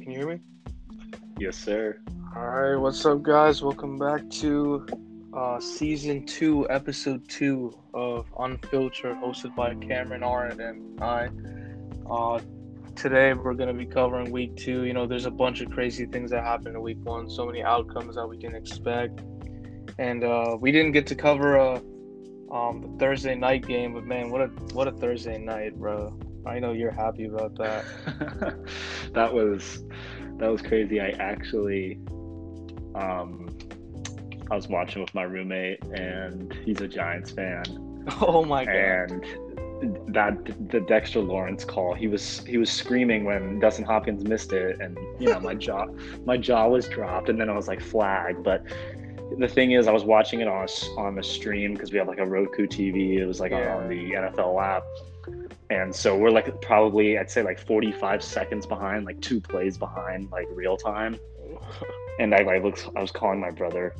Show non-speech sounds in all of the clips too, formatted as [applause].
can you hear me? Yes, sir. All right, what's up, guys? Welcome back to uh, season two, episode two of Unfiltered, hosted by Cameron Arndt and I. Uh, today, we're going to be covering week two. You know, there's a bunch of crazy things that happened in week one, so many outcomes that we didn't expect. And uh, we didn't get to cover uh, um, the Thursday night game, but man, what a what a Thursday night, bro! I know you're happy about that. [laughs] that was that was crazy. I actually um I was watching with my roommate and he's a Giants fan. Oh my god. And that the Dexter Lawrence call, he was he was screaming when Dustin Hopkins missed it and you know my jaw [laughs] my jaw was dropped and then I was like flag, but the thing is I was watching it on a, on the stream because we have like a Roku TV. It was like yeah. on the NFL app and so we're like probably I'd say like 45 seconds behind, like two plays behind, like real time. And I like looked, I was calling my brother,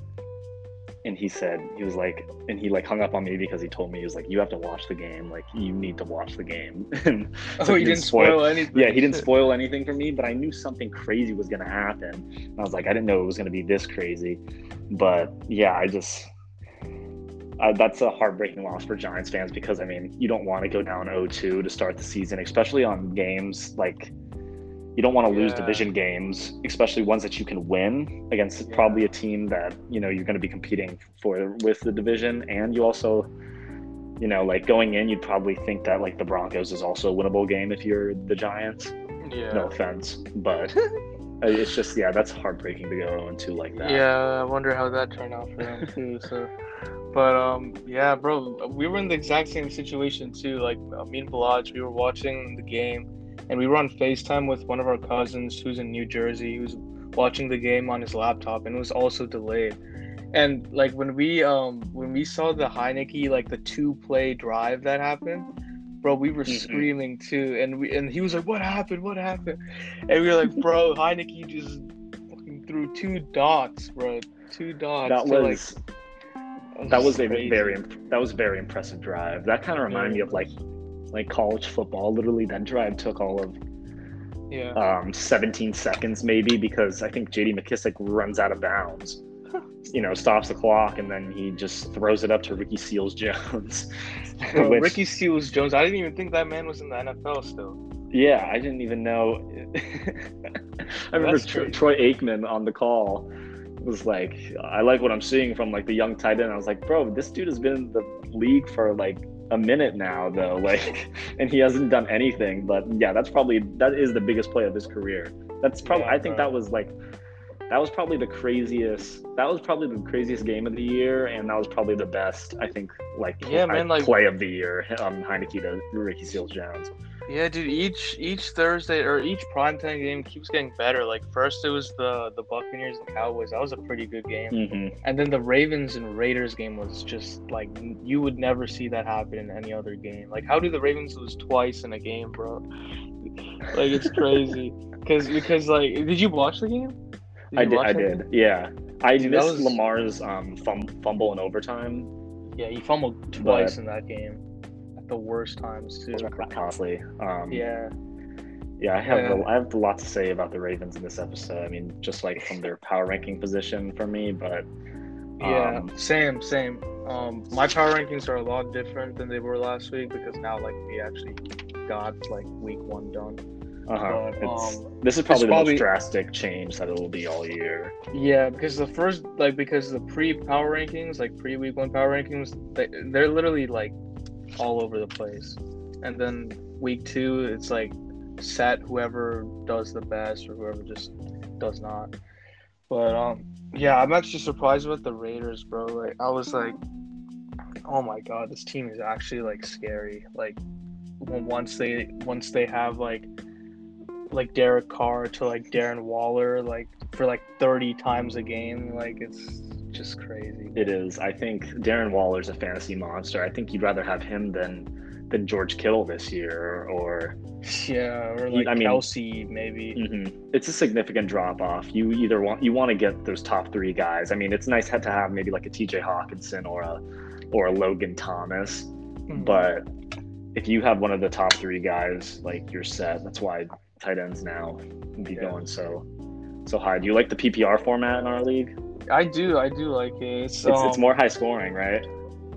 and he said he was like, and he like hung up on me because he told me he was like, you have to watch the game, like you need to watch the game. [laughs] and so oh, he, didn't spoil, spoil anything. Yeah, he didn't spoil anything for me, but I knew something crazy was gonna happen. And I was like, I didn't know it was gonna be this crazy, but yeah, I just uh, that's a heartbreaking loss for Giants fans because I mean you don't want to go down 0-2 to start the season, especially on games like you don't want to yeah. lose division games, especially ones that you can win against yeah. probably a team that you know you're going to be competing for with the division, and you also, you know, like going in, you'd probably think that like the Broncos is also a winnable game if you're the Giants. Yeah. No offense, but [laughs] it's just yeah, that's heartbreaking to go into like that. Yeah, I wonder how that turned out for them too. So. But um, yeah, bro, we were in the exact same situation too. Like uh, me and Balaj, we were watching the game, and we were on Facetime with one of our cousins who's in New Jersey, who's watching the game on his laptop, and it was also delayed. And like when we um when we saw the Heinicke like the two play drive that happened, bro, we were mm-hmm. screaming too, and we and he was like, "What happened? What happened?" And we were like, "Bro, Heinicke just fucking threw two dots, bro, two dots." That was. Like, that was a very that was a very impressive drive. That kind of reminded me of like like college football. Literally, that drive took all of yeah um, 17 seconds maybe because I think J.D. McKissic runs out of bounds. you know, stops the clock and then he just throws it up to Ricky Seals Jones. [laughs] [laughs] which, Ricky Seals Jones. I didn't even think that man was in the NFL still. Yeah, I didn't even know. [laughs] I remember Troy Aikman on the call was like, I like what I'm seeing from like the young tight end. I was like, bro, this dude has been in the league for like a minute now though, [laughs] like, and he hasn't done anything. But yeah, that's probably that is the biggest play of his career. That's probably yeah, I think that was like that was probably the craziest that was probably the craziest game of the year and that was probably the best i think like yeah man like play of the year um Heinicke to ricky seals jones yeah, dude. Each each Thursday or each primetime game keeps getting better. Like first it was the the Buccaneers and Cowboys. That was a pretty good game. Mm-hmm. And then the Ravens and Raiders game was just like you would never see that happen in any other game. Like how do the Ravens lose twice in a game, bro? like it's crazy. [laughs] Because because like did you watch the game? Did I did. I did. Game? Yeah. I dude, missed was... Lamar's um fumble in overtime. Yeah, he fumbled twice but... in that game the worst times too. Constantly. Um, yeah. Yeah, I have yeah. A, I have a lot to say about the Ravens in this episode. I mean, just like from their power ranking position for me, but um, yeah, same, same. Um, my power rankings are a lot different than they were last week because now like we actually got like week one done. Uh-huh. But, um, this is probably the probably, most drastic change that it will be all year. Yeah, because the first like because the pre power rankings, like pre week one power rankings, they, they're literally like all over the place. And then week two, it's like set whoever does the best or whoever just does not. But um, yeah, I'm actually surprised with the Raiders, bro. Like I was like, oh my god, this team is actually like scary. Like once they once they have like like Derek Carr to like Darren Waller like for like 30 times a game, like it's just crazy. It is. I think Darren Waller's a fantasy monster. I think you'd rather have him than than George Kittle this year, or [laughs] yeah, or like I mean, Kelce maybe. Mm-hmm. It's a significant drop off. You either want you want to get those top three guys. I mean, it's nice to have maybe like a T.J. Hockenson or a or a Logan Thomas, mm-hmm. but if you have one of the top three guys, like you're set. That's why tight ends now be Yeah. going so so high. Do you like the PPR format in our league? I do, I do like it. It's, It's, it's um, more high scoring, right?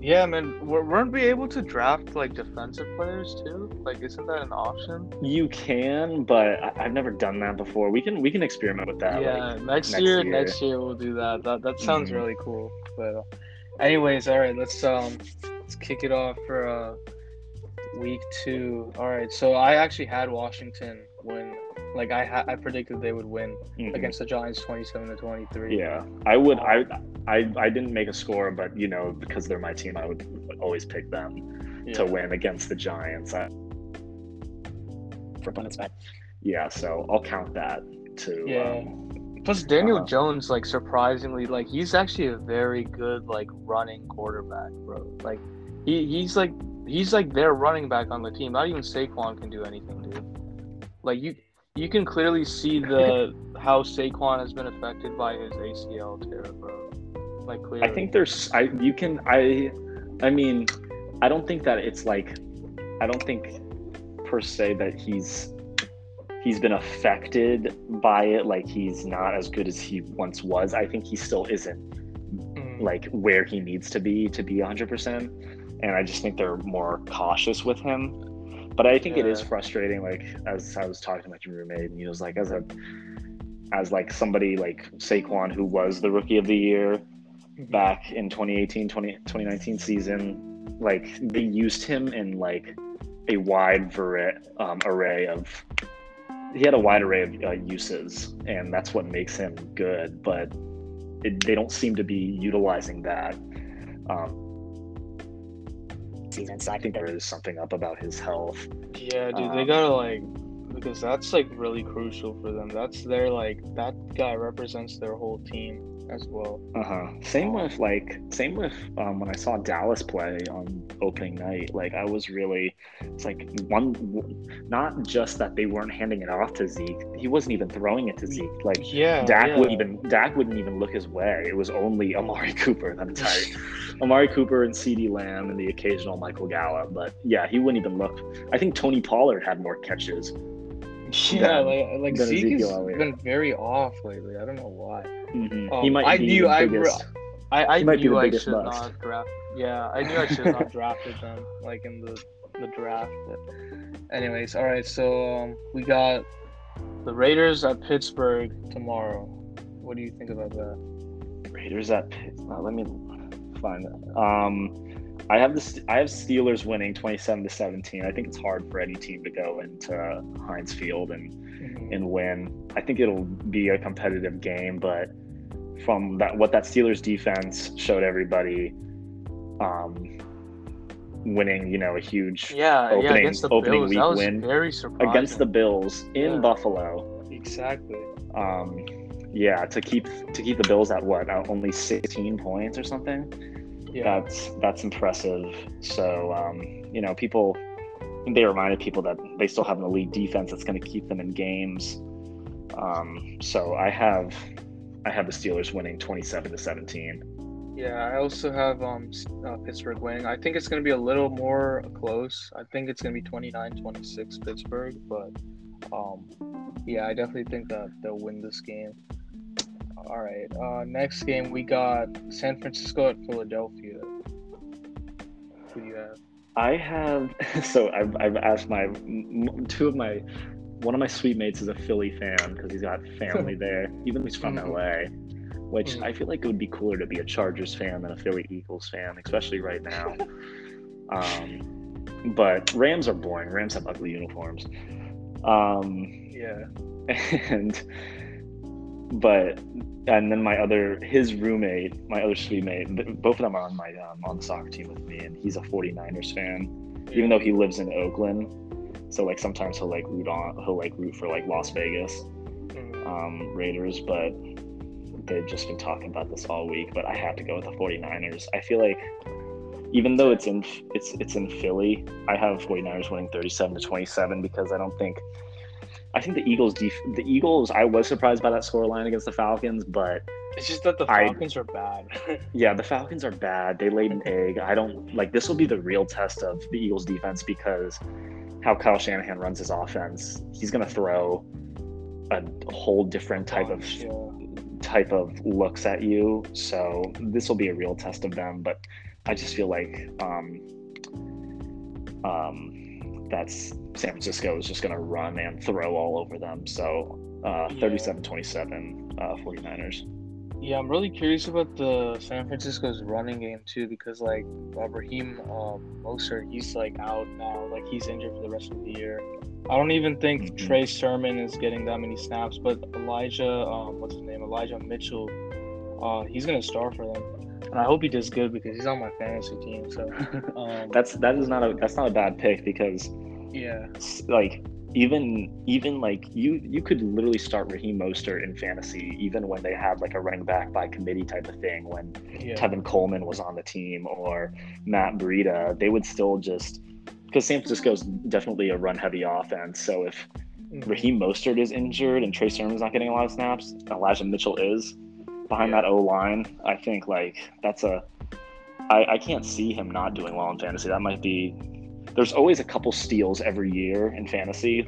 Yeah, man. wer- Weren't we able to draft like defensive players too? Like, isn't that an option? You can, but I, I've never done that before. We can we can experiment with that. yeah, like, next, next year, year. next year we'll do that. That that sounds Mhm. really cool. But, uh, anyways, all right, let's um, let's kick it off for uh, week two. All right, so I actually had Washington. Like I ha- I predicted they would win mhm. against the Giants, twenty-seven to twenty-three. Yeah, I would. I, I I didn't make a score, but you know, because they're my team, I would always pick them Yeah. to win against the Giants. I, for opponents back. yeah, so I'll count that to. Yeah. Um, Plus Daniel Uh-huh. Jones, like surprisingly, like he's actually a very good like running quarterback, bro. Like he he's like he's like their running back on the team. Not even Saquon can do anything, dude. Like you you can clearly see the [laughs] how Saquon has been affected by his ACL tear, bro. Like clearly. I think there's. I you can. I. I mean, I don't think that it's like. I don't think per se that he's he's been affected by it like he's not as good as he once was i think he still isn't Mm, like where he needs to be to be 100% and i just think they're more cautious with him but i think it is frustrating like as i was talking to my roommate and he was like as a as like somebody like saquon who was the rookie of the year mhm. back in 2018 20, 2019 season like they used him in like a wide vari- um, array of he had a wide array of uh, uses and that's what makes him good but it, they don't seem to be utilizing that um, Season, so i think there is something up about his health Yeah, dude, they Um, gotta like because that's like really crucial for them. That's their like that guy represents their whole team as well. Uh-huh. Same with like same with um, when I saw Dallas play on opening night. Like I was really it's like one not just that they weren't handing it off to Zeke. He wasn't even throwing it to Zeke. Like Yeah, Dak yeah. wouldn't even Dak wouldn't even look his way. It was only Amari [laughs] Cooper that entire Amari Cooper and CeeDee Lamb and the occasional Michael Gallup. But yeah, he wouldn't even look. I think Tony Pollard had more catches. Yeah, like like Zeke has been very off lately. I don't know why. Mhm. Um, he might I be knew I biggest. I, I might be knew the I biggest should bust. not draft. Yeah, I knew I should not drafted them like in the the draft. But anyways, all right. So um, we got the Raiders at Pittsburgh tomorrow. What do you think about that? Raiders at Pitt. Uh, let me find that. Um, I have this. I have Steelers winning twenty-seven to seventeen. I think it's hard for any team to go into Heinz Field and Mhm. and win. I think it'll be a competitive game, but from that, what that Steelers defense showed everybody, um, winning, you know, a huge Yeah, yeah, opening- against the opening Bills, week that was win very surprising. against the Bills in Yeah. Buffalo. exactly. Um, yeah, to keep to keep the Bills at what uh, only sixteen points or something. Yeah, That's that's impressive. So um, you know, people they reminded people that they still have an elite defense that's going to keep them in games. Um, so I have I have the Steelers winning twenty seven to seventeen. yeah. I also have um uh, Pittsburgh winning. I think it's gonna be a little more close. I think it's gonna be 29-26 Pittsburgh, but um, yeah, I definitely think that they'll win this game. All right. Uh, next game we got San Francisco at Philadelphia. Who do you have? I have [laughs] so I've, I've asked my two of my one of my suite mates is a Philly fan because he's got family [laughs] there, even though he's from Mhm. LA. Which Mhm. I feel like it would be cooler to be a Chargers fan than a Philly Eagles fan, especially right now. [laughs] um, but Rams are boring. Rams have ugly uniforms. Um, Yeah. and but and then my other his roommate my other suite mate both of them are on my um, on the soccer team with me and he's a 49ers fan even though he lives in oakland. So like sometimes he'll like root on he'll like root for like las vegas Mhm. um, raiders but they've just been talking about this all week but i have to go with the 49ers i feel like even though it's in it's it's in philly i have 49ers winning 37 to 27 because i don't think I think the Eagles def- the Eagles I was surprised by that scoreline against the Falcons, but It's just that the I- Falcons are bad. [laughs] yeah, the Falcons are bad. They laid an egg. I don't like this will be the real test of the Eagles defense because how Kyle Shanahan runs his offense. He's going to throw a whole different type of yeah. type of looks at you. So this will be a real test of them. But I just feel like um, um, that's San Francisco is just going to run and throw all over them. So uh, Yeah. 37 27 uh, 49ers. Yeah, I'm really curious about the San Francisco's running game too, because like uh, Raheem um, Mostert, he's like out now, like he's injured for the rest of the year. I don't even think Mhm. Trey Sermon is getting that many snaps, but Elijah, um, what's his name, Elijah Mitchell, uh, he's gonna start for them, and I hope he does good because he's on my fantasy team. So, [laughs] um, That's that is not a that's not a bad pick because yeah, like even even like you you could literally start Raheem Mostert in fantasy even when they had like a running back by committee type of thing when yeah, Tevin Coleman was on the team or Matt Breida they would still just because San Francisco's definitely a run heavy offense so if Mhm. Raheem Mostert is injured and Trey Sermon's not getting a lot of snaps Elijah Mitchell is behind Yeah. that O line I think like that's a I, I can't see him not doing well in fantasy that might be there's always a couple steals every year in fantasy.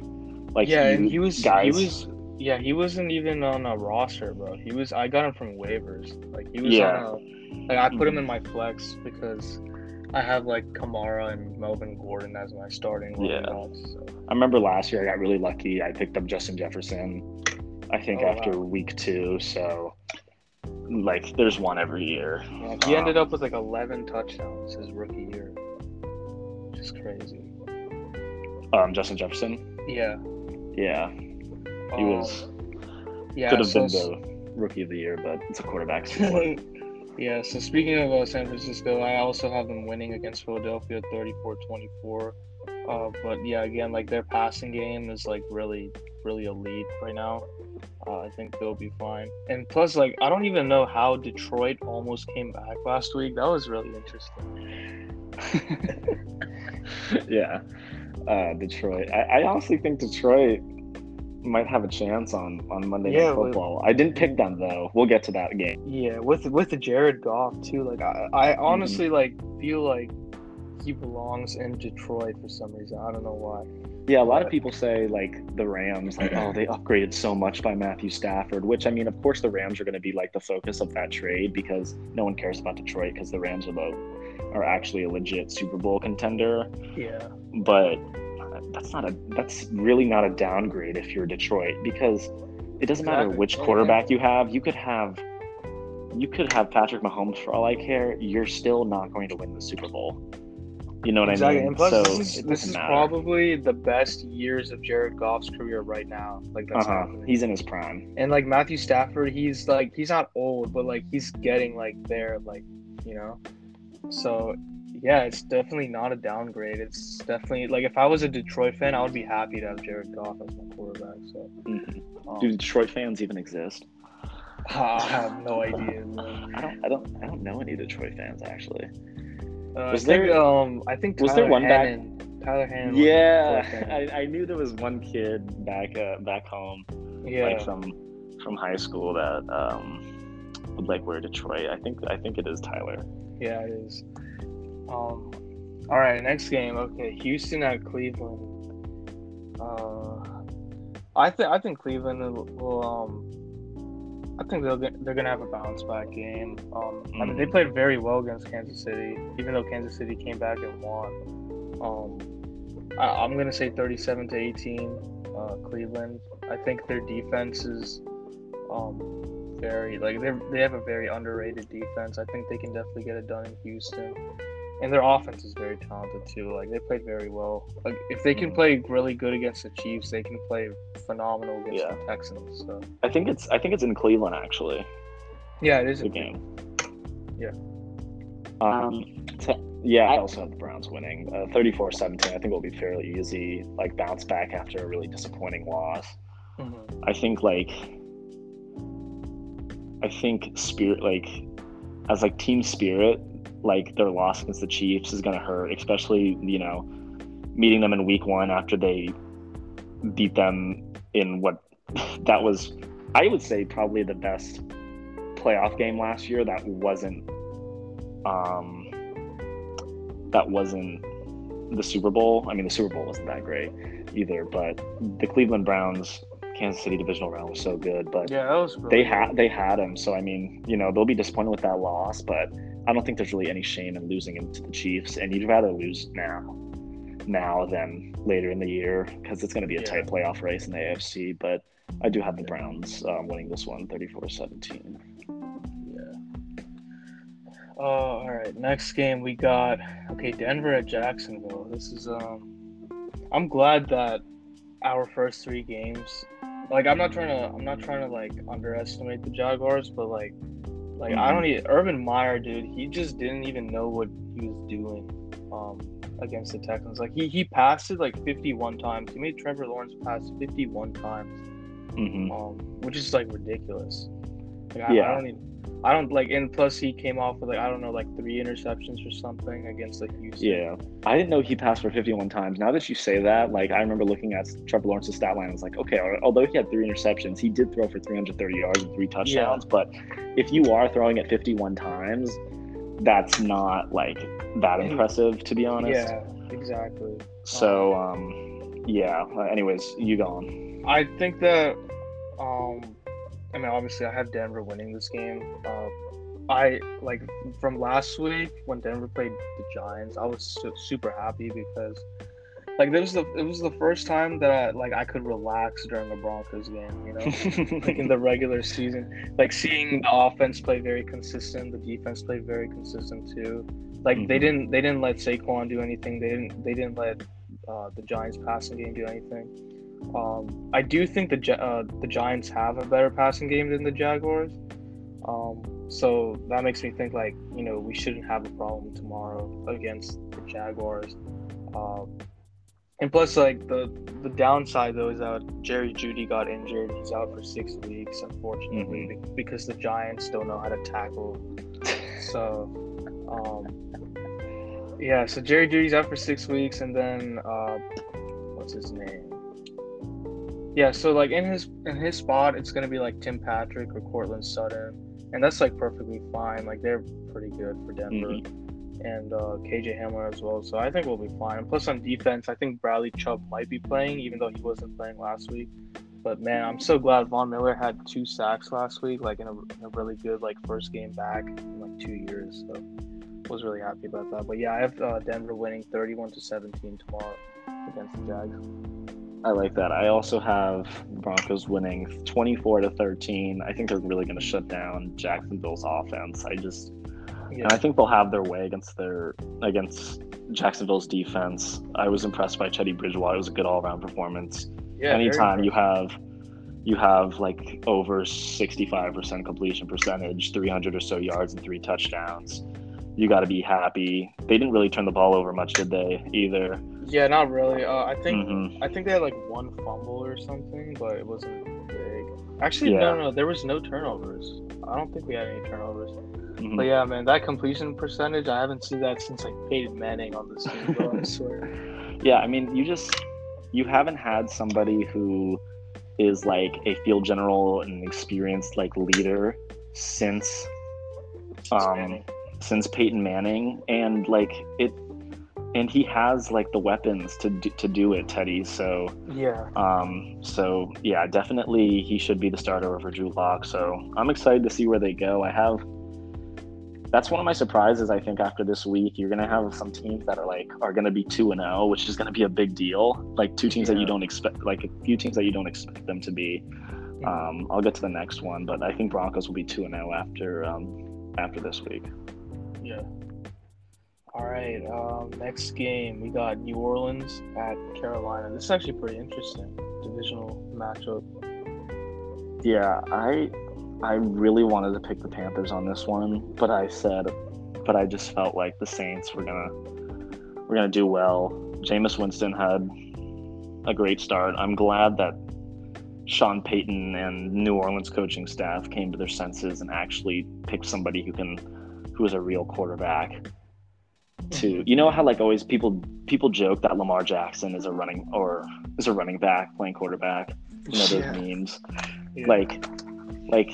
Like yeah, you and he was guys, he was yeah he wasn't even on a roster, bro. He was I got him from waivers. Like he was Yeah. on a like I put him in mm-hmm. my flex because I have like Kamara and Melvin Gordon as my starting Yeah. So. I remember last year I got really lucky. I picked up Justin Jefferson. I think Oh, after wow. week two. So like there's one every year. Yeah, he ended Um, up with like 11 touchdowns his rookie year, which is crazy. Um, Justin Jefferson. Yeah, Yeah, he was Um, yeah. could have so been the rookie of the year, but it's a quarterback sport. [laughs] yeah, so speaking of uh, San Francisco, I also have them winning against Philadelphia 34 24. Uh, but yeah, again, like their passing game is like really, really elite right now. Uh, I think they'll be fine. And plus, like, I don't even know how Detroit almost came back last week. That was really interesting. [laughs] yeah, uh, Detroit. I, I honestly think Detroit might have a chance on on Monday Yeah, Night Football. I didn't pick them though. We'll get to that game. Yeah, with with the Jared Goff too. Like I, I honestly like feel like he belongs in Detroit for some reason. I don't know why. Yeah, a lot of people say like the Rams, like oh [clears throat] they upgraded so much by Matthew Stafford. Which I mean, of course, the Rams are going to be like the focus of that trade because no one cares about Detroit because the Rams are the are actually a legit Super Bowl contender. Yeah. But that's not a that's really not a downgrade if you're Detroit because it doesn't matter which quarterback you have. You could have you could have Patrick Mahomes for all I care. You're still not going to win the Super Bowl. You know what exactly. I mean? And plus, so this is, this is probably the best years of Jared Goff's career right now. Like that's uh-huh. happening. He's in his prime. and like Matthew Stafford, he's like he's not old, but like he's getting like there, like you know. So yeah, it's definitely not a downgrade. It's definitely like if I was a Detroit fan, I would be happy to have Jared Goff as my quarterback. So Mhm. um, Do Detroit fans even exist? [laughs] I have no idea. I don't. I don't. I don't know any Detroit fans actually. Uh, Was think, there- um I think was Tyler there one back- Hannon, Tyler Hannon. Yeah, [laughs] I, I knew there was one kid back uh, back home, yeah. like from from high school that um would like wear Detroit. I think I think it is Tyler. Yeah, it is. Um, all right, next game. Okay, Houston at Cleveland. Uh, I think I think Cleveland will. will, Um, I think they'll get, they're gonna have a bounce back game. Um, I mean they Mhm. played very well against Kansas City, even though Kansas City came back and won. Um, I, I'm gonna say 37 to 18, uh, Cleveland. I think their defense is um, very like they they have a very underrated defense. I think they can definitely get it done in Houston, and their offense is very talented too. Like they played very well. Like if they can Mhm. play really good against the Chiefs, they can play phenomenal against Yeah. the Texans. So I think it's I think it's in Cleveland actually. yeah, it is The a game. Yeah. Um. t- yeah, I also have the Browns winning. Uh, 34-17. I think it'll be fairly easy. Like bounce back after a really disappointing loss. Mhm. I think like I think spirit like as like team spirit, like their loss against the Chiefs is gonna hurt, especially, you know, meeting them in week one after they beat them in what [laughs] that was I would say probably the best playoff game last year that wasn't um that wasn't the Super Bowl. I mean, the Super Bowl wasn't that great either, but the Cleveland Browns Kansas City divisional round was so good. But Yeah, that was really they had they had him, so I mean, you know, they'll be disappointed with that loss, but I don't think there's really any shame in losing him to the Chiefs, and you'd rather lose now, now than later in the year because it's going to be a Yeah. tight playoff race in the AFC. But I do have the Browns um, winning this one, 34-17. Yeah. Uh, all right. Next game we got okay Denver at Jacksonville. This is um. I'm glad that our first three games, like I'm not trying to I'm not trying to like underestimate the Jaguars, but like like I don't even Urban Meyer, dude. He just didn't even know what he was doing um against the Texans. Like he he passed it like 51 times. He made Trevor Lawrence pass 51 times hmm um, which is like ridiculous. Like, I, Yeah. I don't even, I don't like, and plus he came off with like I don't know, like three interceptions or something against like Houston. Yeah, I didn't know he passed for 51 times. Now that you say that, like I remember looking at Trevor Lawrence's stat line, I was like, okay, although he had three interceptions, he did throw for 330 yards and three touchdowns. But if you are throwing it 51 times, that's not like that impressive, to be honest. Yeah, exactly. So, um, yeah. uh, Anyways, you go on. I think that, um, I mean, obviously I have Denver winning this game. Uh, I like from last week when Denver played the Giants, I was su- super happy because. Like this was the it was the first time that I like I could relax during a Broncos game, you know. like in the [laughs] regular season. Like seeing the offense play very consistent, the defense play very consistent too. Like they Mhm. didn't they didn't let Saquon do anything. They didn't they didn't let uh, the Giants passing game do anything. Um, I do think the uh, the Giants have a better passing game than the Jaguars. Um, so that makes me think like you know we shouldn't have a problem tomorrow against the Jaguars. Um, and plus, like the the downside though is that Jerry Jeudy got injured. He's out for six weeks, unfortunately, be- because the Giants don't know how to tackle. [laughs] So, um, yeah. So Jerry Jeudy's out for six weeks, and then uh, what's his name? Yeah. So like in his in his spot, it's gonna be like Tim Patrick or Courtland Sutton, and that's like perfectly fine. Like they're pretty good for Denver and uh, KJ Hamler as well. So I think we'll be fine. And plus on defense, I think Bradley Chubb might be playing, even though he wasn't playing last week. But man, I'm so glad Von Miller had two sacks last week, like in a, in a really good like first game back in like two years. So was really happy about that. But yeah, I have uh, Denver winning 31 to 17 tomorrow against the Jags. I like that. I also have Broncos winning 24 to 13. I think they're really going to shut down Jacksonville's offense. I just Yeah, and I think they'll have their way against their against Jacksonville's defense. I was impressed by Teddy Bridgewater. It was a good all-around performance. yeah. Anytime you have you have like over 65% completion percentage, 300 or so yards and three touchdowns, you got to be happy. They didn't really turn the ball over much, did they? Either. Yeah, not really. Uh, I think Mhm. I think they had like one fumble or something, but it wasn't big. Actually, Yeah. no, no, there was no turnovers. I don't think we had any turnovers. Mhm. But yeah, man, that completion percentage, I haven't seen that since like Peyton Manning on this team. I swear. [laughs] Yeah, I mean, you just you haven't had somebody who is like a field general and experienced like leader since um Manning. since Peyton Manning and like it and he has like the weapons to do, to do it, Teddy. So Yeah, um so yeah, definitely he should be the starter over Drew Lock. So I'm excited to see where they go. I have that's one of my surprises. I think after this week, you're gonna have some teams that are like are gonna be two and zero, which is gonna be a big deal. Like two teams that you don't expect, like a few teams that you don't expect them to be. Um, I'll get to the next one, but I think Broncos will be two and zero after um, after this week. yeah. All right, um, next game we got New Orleans at Carolina. This is actually pretty interesting divisional matchup. Yeah, I I really wanted to pick the Panthers on this one, but I said, but I just felt like the Saints were gonna we're gonna do well. Jameis Winston had a great start. I'm glad that Sean Payton and New Orleans coaching staff came to their senses and actually picked somebody who can who is a real quarterback. To you know how like always people people joke that Lamar Jackson is a running or is a running back playing quarterback. You know those Yeah. memes Yeah. like like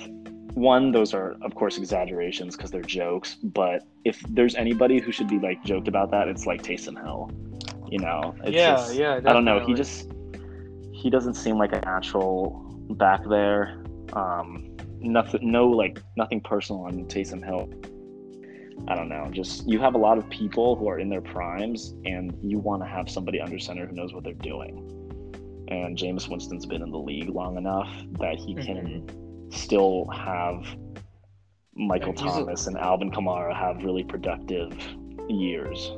one those are of course exaggerations because they're jokes but if there's anybody who should be like joked about that it's like Taysom Hill You know, it's yeah, just, yeah. I don't know. He just he doesn't seem like a natural back there. Um, nothing, no like nothing personal on Taysom Hill. I don't know. Just you have a lot of people who are in their primes, and you want to have somebody under center who knows what they're doing. And Jameis Winston's been in the league long enough that he can mm-hmm. still have Michael And he's a- Thomas and Alvin Kamara have really productive years.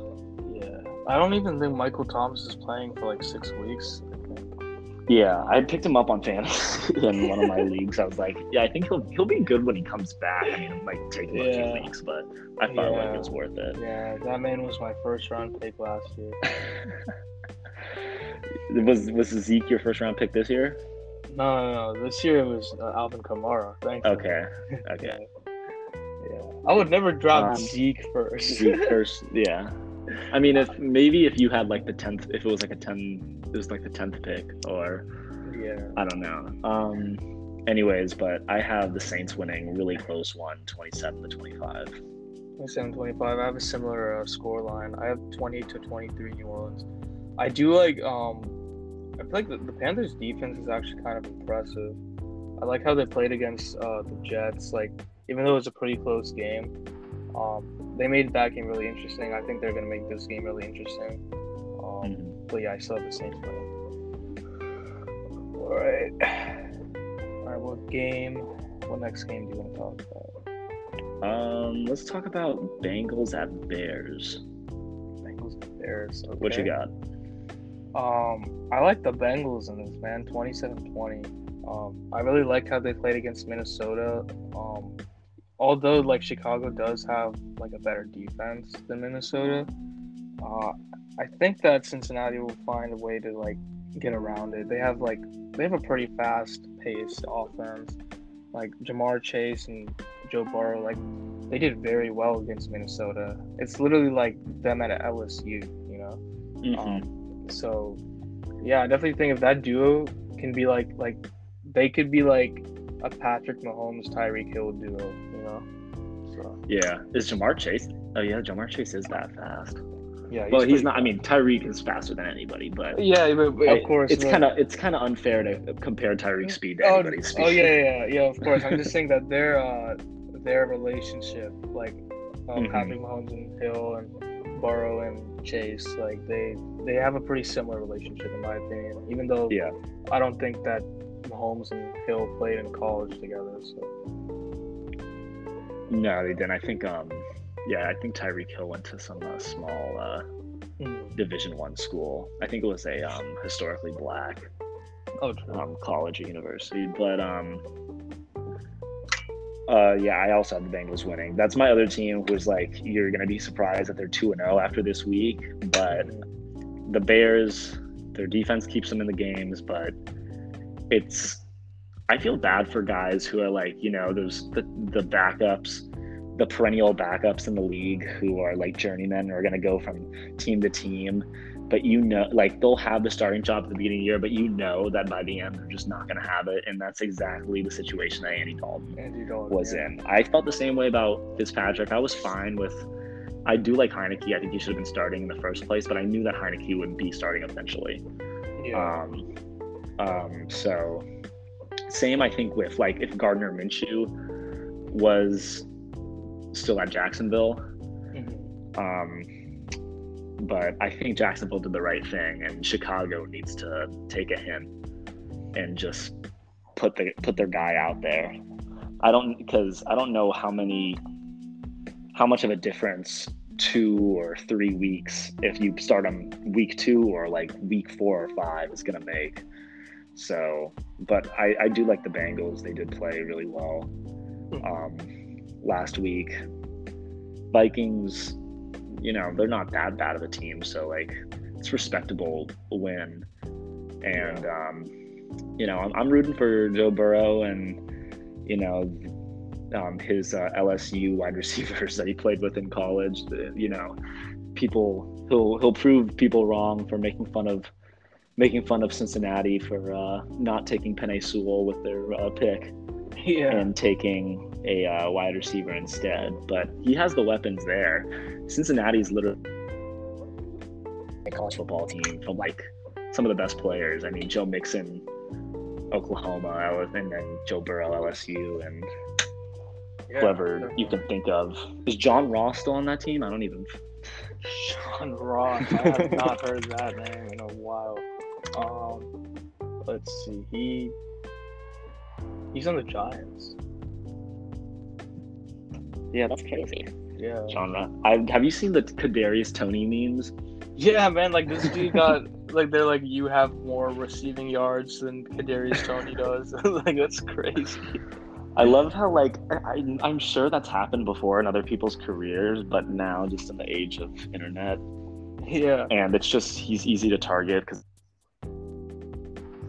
Yeah, I don't even think Michael Thomas is playing for like six weeks. Yeah, I picked him up on fantasy [laughs] in one of my leagues. I was like, yeah, I think he'll he'll be good when he comes back. I mean, it might take him a Yeah. few weeks, but I felt like Yeah. it was worth it. Yeah, that man was my first round pick last year. [laughs] was was Zeke your first round pick this year? No, no, no. This year it was uh, Alvin Kamara. Thank you. Okay, [laughs] okay. Yeah. I would never drop Um, Zeke first. Zeke first, yeah. I mean, if maybe if you had like the tenth, if it was like a ten, it was like the tenth pick, or yeah. I don't know. Um, anyways, but I have the Saints winning really close one, 27 to 25. 27 25. I have a similar uh, score line. I have 20 to 23 New Orleans. I do like, um, I feel like the, the Panthers' defense is actually kind of impressive. I like how they played against uh, the Jets. Like, even though it was a pretty close game, um, they made that game really interesting. I think they're going to make this game really interesting. Um, Mhm. But yeah, I still have the Saints winning. All right. All right, what game, what next game do you want to talk about? Um, let's talk about Bengals at Bears. Bengals at Bears. Okay. What you got? Um, I like the Bengals in this, man. 27-20. Um, I really like how they played against Minnesota. Um, although like Chicago does have like a better defense than Minnesota, uh, I think that Cincinnati will find a way to like get around it. They have like they have a pretty fast paced offense. Like Ja'Marr Chase and Joe Burrow, like they did very well against Minnesota. It's literally like them at LSU, you know. Mhm. Um, so yeah, I definitely think if that duo can be like like they could be like a Patrick Mahomes Tyreek Hill duo, you know. So yeah, is Ja'Marr Chase? Oh yeah, Ja'Marr Chase is that fast. yeah, well, he's not. I mean, Tyreek is faster than anybody, but yeah, but, but of course it's kind of it's kind of unfair to compare Tyreek's speed to oh, anybody's speed. oh yeah, yeah, yeah, of course. I'm just saying that their [laughs] uh their relationship, like um, Mhm. Patrick Mahomes and Hill and Burrow and Chase, like they they have a pretty similar relationship in my opinion. Even though Yeah. I don't think that Mahomes and Hill played in college together. So No, they didn't. I think um, yeah, I think Tyreek Hill went to some uh, small uh, Mm. Division One school. I think it was a um, historically black oh, um, college or university. But um, uh, yeah, I also have the Bengals winning. That's my other team. Who's like, you're gonna be surprised that they're two and zero after this week. But the Bears, their defense keeps them in the games, but it's. I feel bad for guys who are like, you know, those the the backups, the perennial backups in the league who are like journeymen or are going to go from team to team. But you know, like they'll have the starting job at the beginning of the year, but you know that by the end they're just not going to have it, and that's exactly the situation that Andy Dalton Andy Dalton was yeah. in. I felt the same way about Fitzpatrick. I was fine with. I do like Heinicke. I think he should have been starting in the first place, but I knew that Heinicke would be starting eventually. Yeah. Um, um, so same, I think with like if Gardner Minshew was still at Jacksonville, Mhm. um, but I think Jacksonville did the right thing, and Chicago needs to take a hint and just put the put their guy out there. I don't because I don't know how many how much of a difference two or three weeks if you start them week two or like week four or five is gonna make. So, but I, I do like the Bengals. They did play really well um, last week. Vikings, you know, they're not that bad of a team, so like it's respectable win. And um, you know, I'm, I'm rooting for Joe Burrow and you know um, his uh, LSU wide [laughs] receivers that he played with in college. The, you know, people he'll he'll prove people wrong for making fun of making fun of Cincinnati for uh, not taking Penei Sewell with their uh, pick yeah. and taking a uh, wide receiver instead. But he has the weapons there. Cincinnati's literally a college football team. from like some of the best players. I mean, Joe Mixon, Oklahoma, and then Joe Burrow, LSU, and Yeah, whoever you can think of. Is John Ross still on that team? I don't even. Sean Ross. I have not heard that name in a while. Um, let's see. He he's on the Giants. Yeah, That's crazy. Yeah. John Ross. I, have you seen the Kadarius Toney memes? Yeah, man. Like this dude got like they're like you have more receiving yards than Kadarius Toney does. [laughs] like that's crazy. I love how like I, I'm sure that's happened before in other people's careers, but now just in the age of internet, Yeah. and it's just he's easy to target because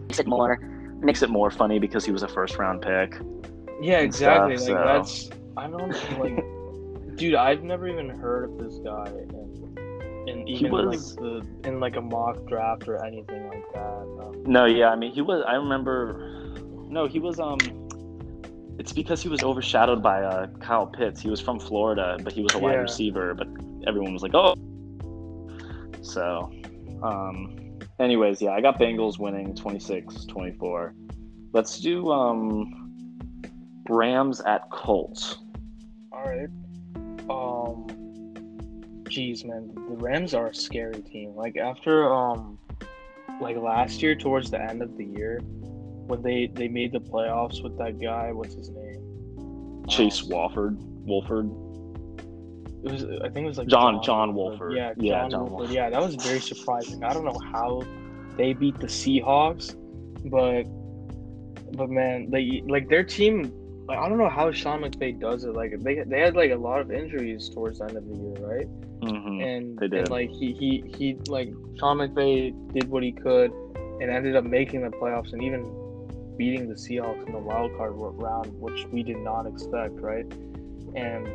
Makes it more. makes it more funny because he was a first round pick. Yeah, exactly. stuff, like so- that's I don't [laughs] like dude, I've never even heard of this guy and even was- like the in like a mock draft or anything like that. Um, No, yeah, I mean he was. I remember. No, he was. Um, it's because he was overshadowed by uh, Kyle Pitts. He was from Florida, but he was a wide Yeah. receiver. But everyone was like, "Oh." So, um, anyways, yeah, I got Bengals winning 26-24. Let's do um, Rams at Colts. all right. Um jeez man, the Rams are a scary team. Like after um like last year towards the end of the year when they they made the playoffs with that guy, what's his name? Chase Um, Wofford, Wolford. It was I think it was like John- John Wolford. Yeah, John, Yeah, John Wolford. Wolford. Yeah, that was very surprising. I don't know how they beat the Seahawks, but but man, they like their team. Like I don't know how Sean McVay does it. Like they they had like a lot of injuries towards the end of the year, right? hmm And They did. and like he he he like Sean McVay did what he could, and ended up making the playoffs and even beating the Seahawks in the wild card round, which we did not expect, right? And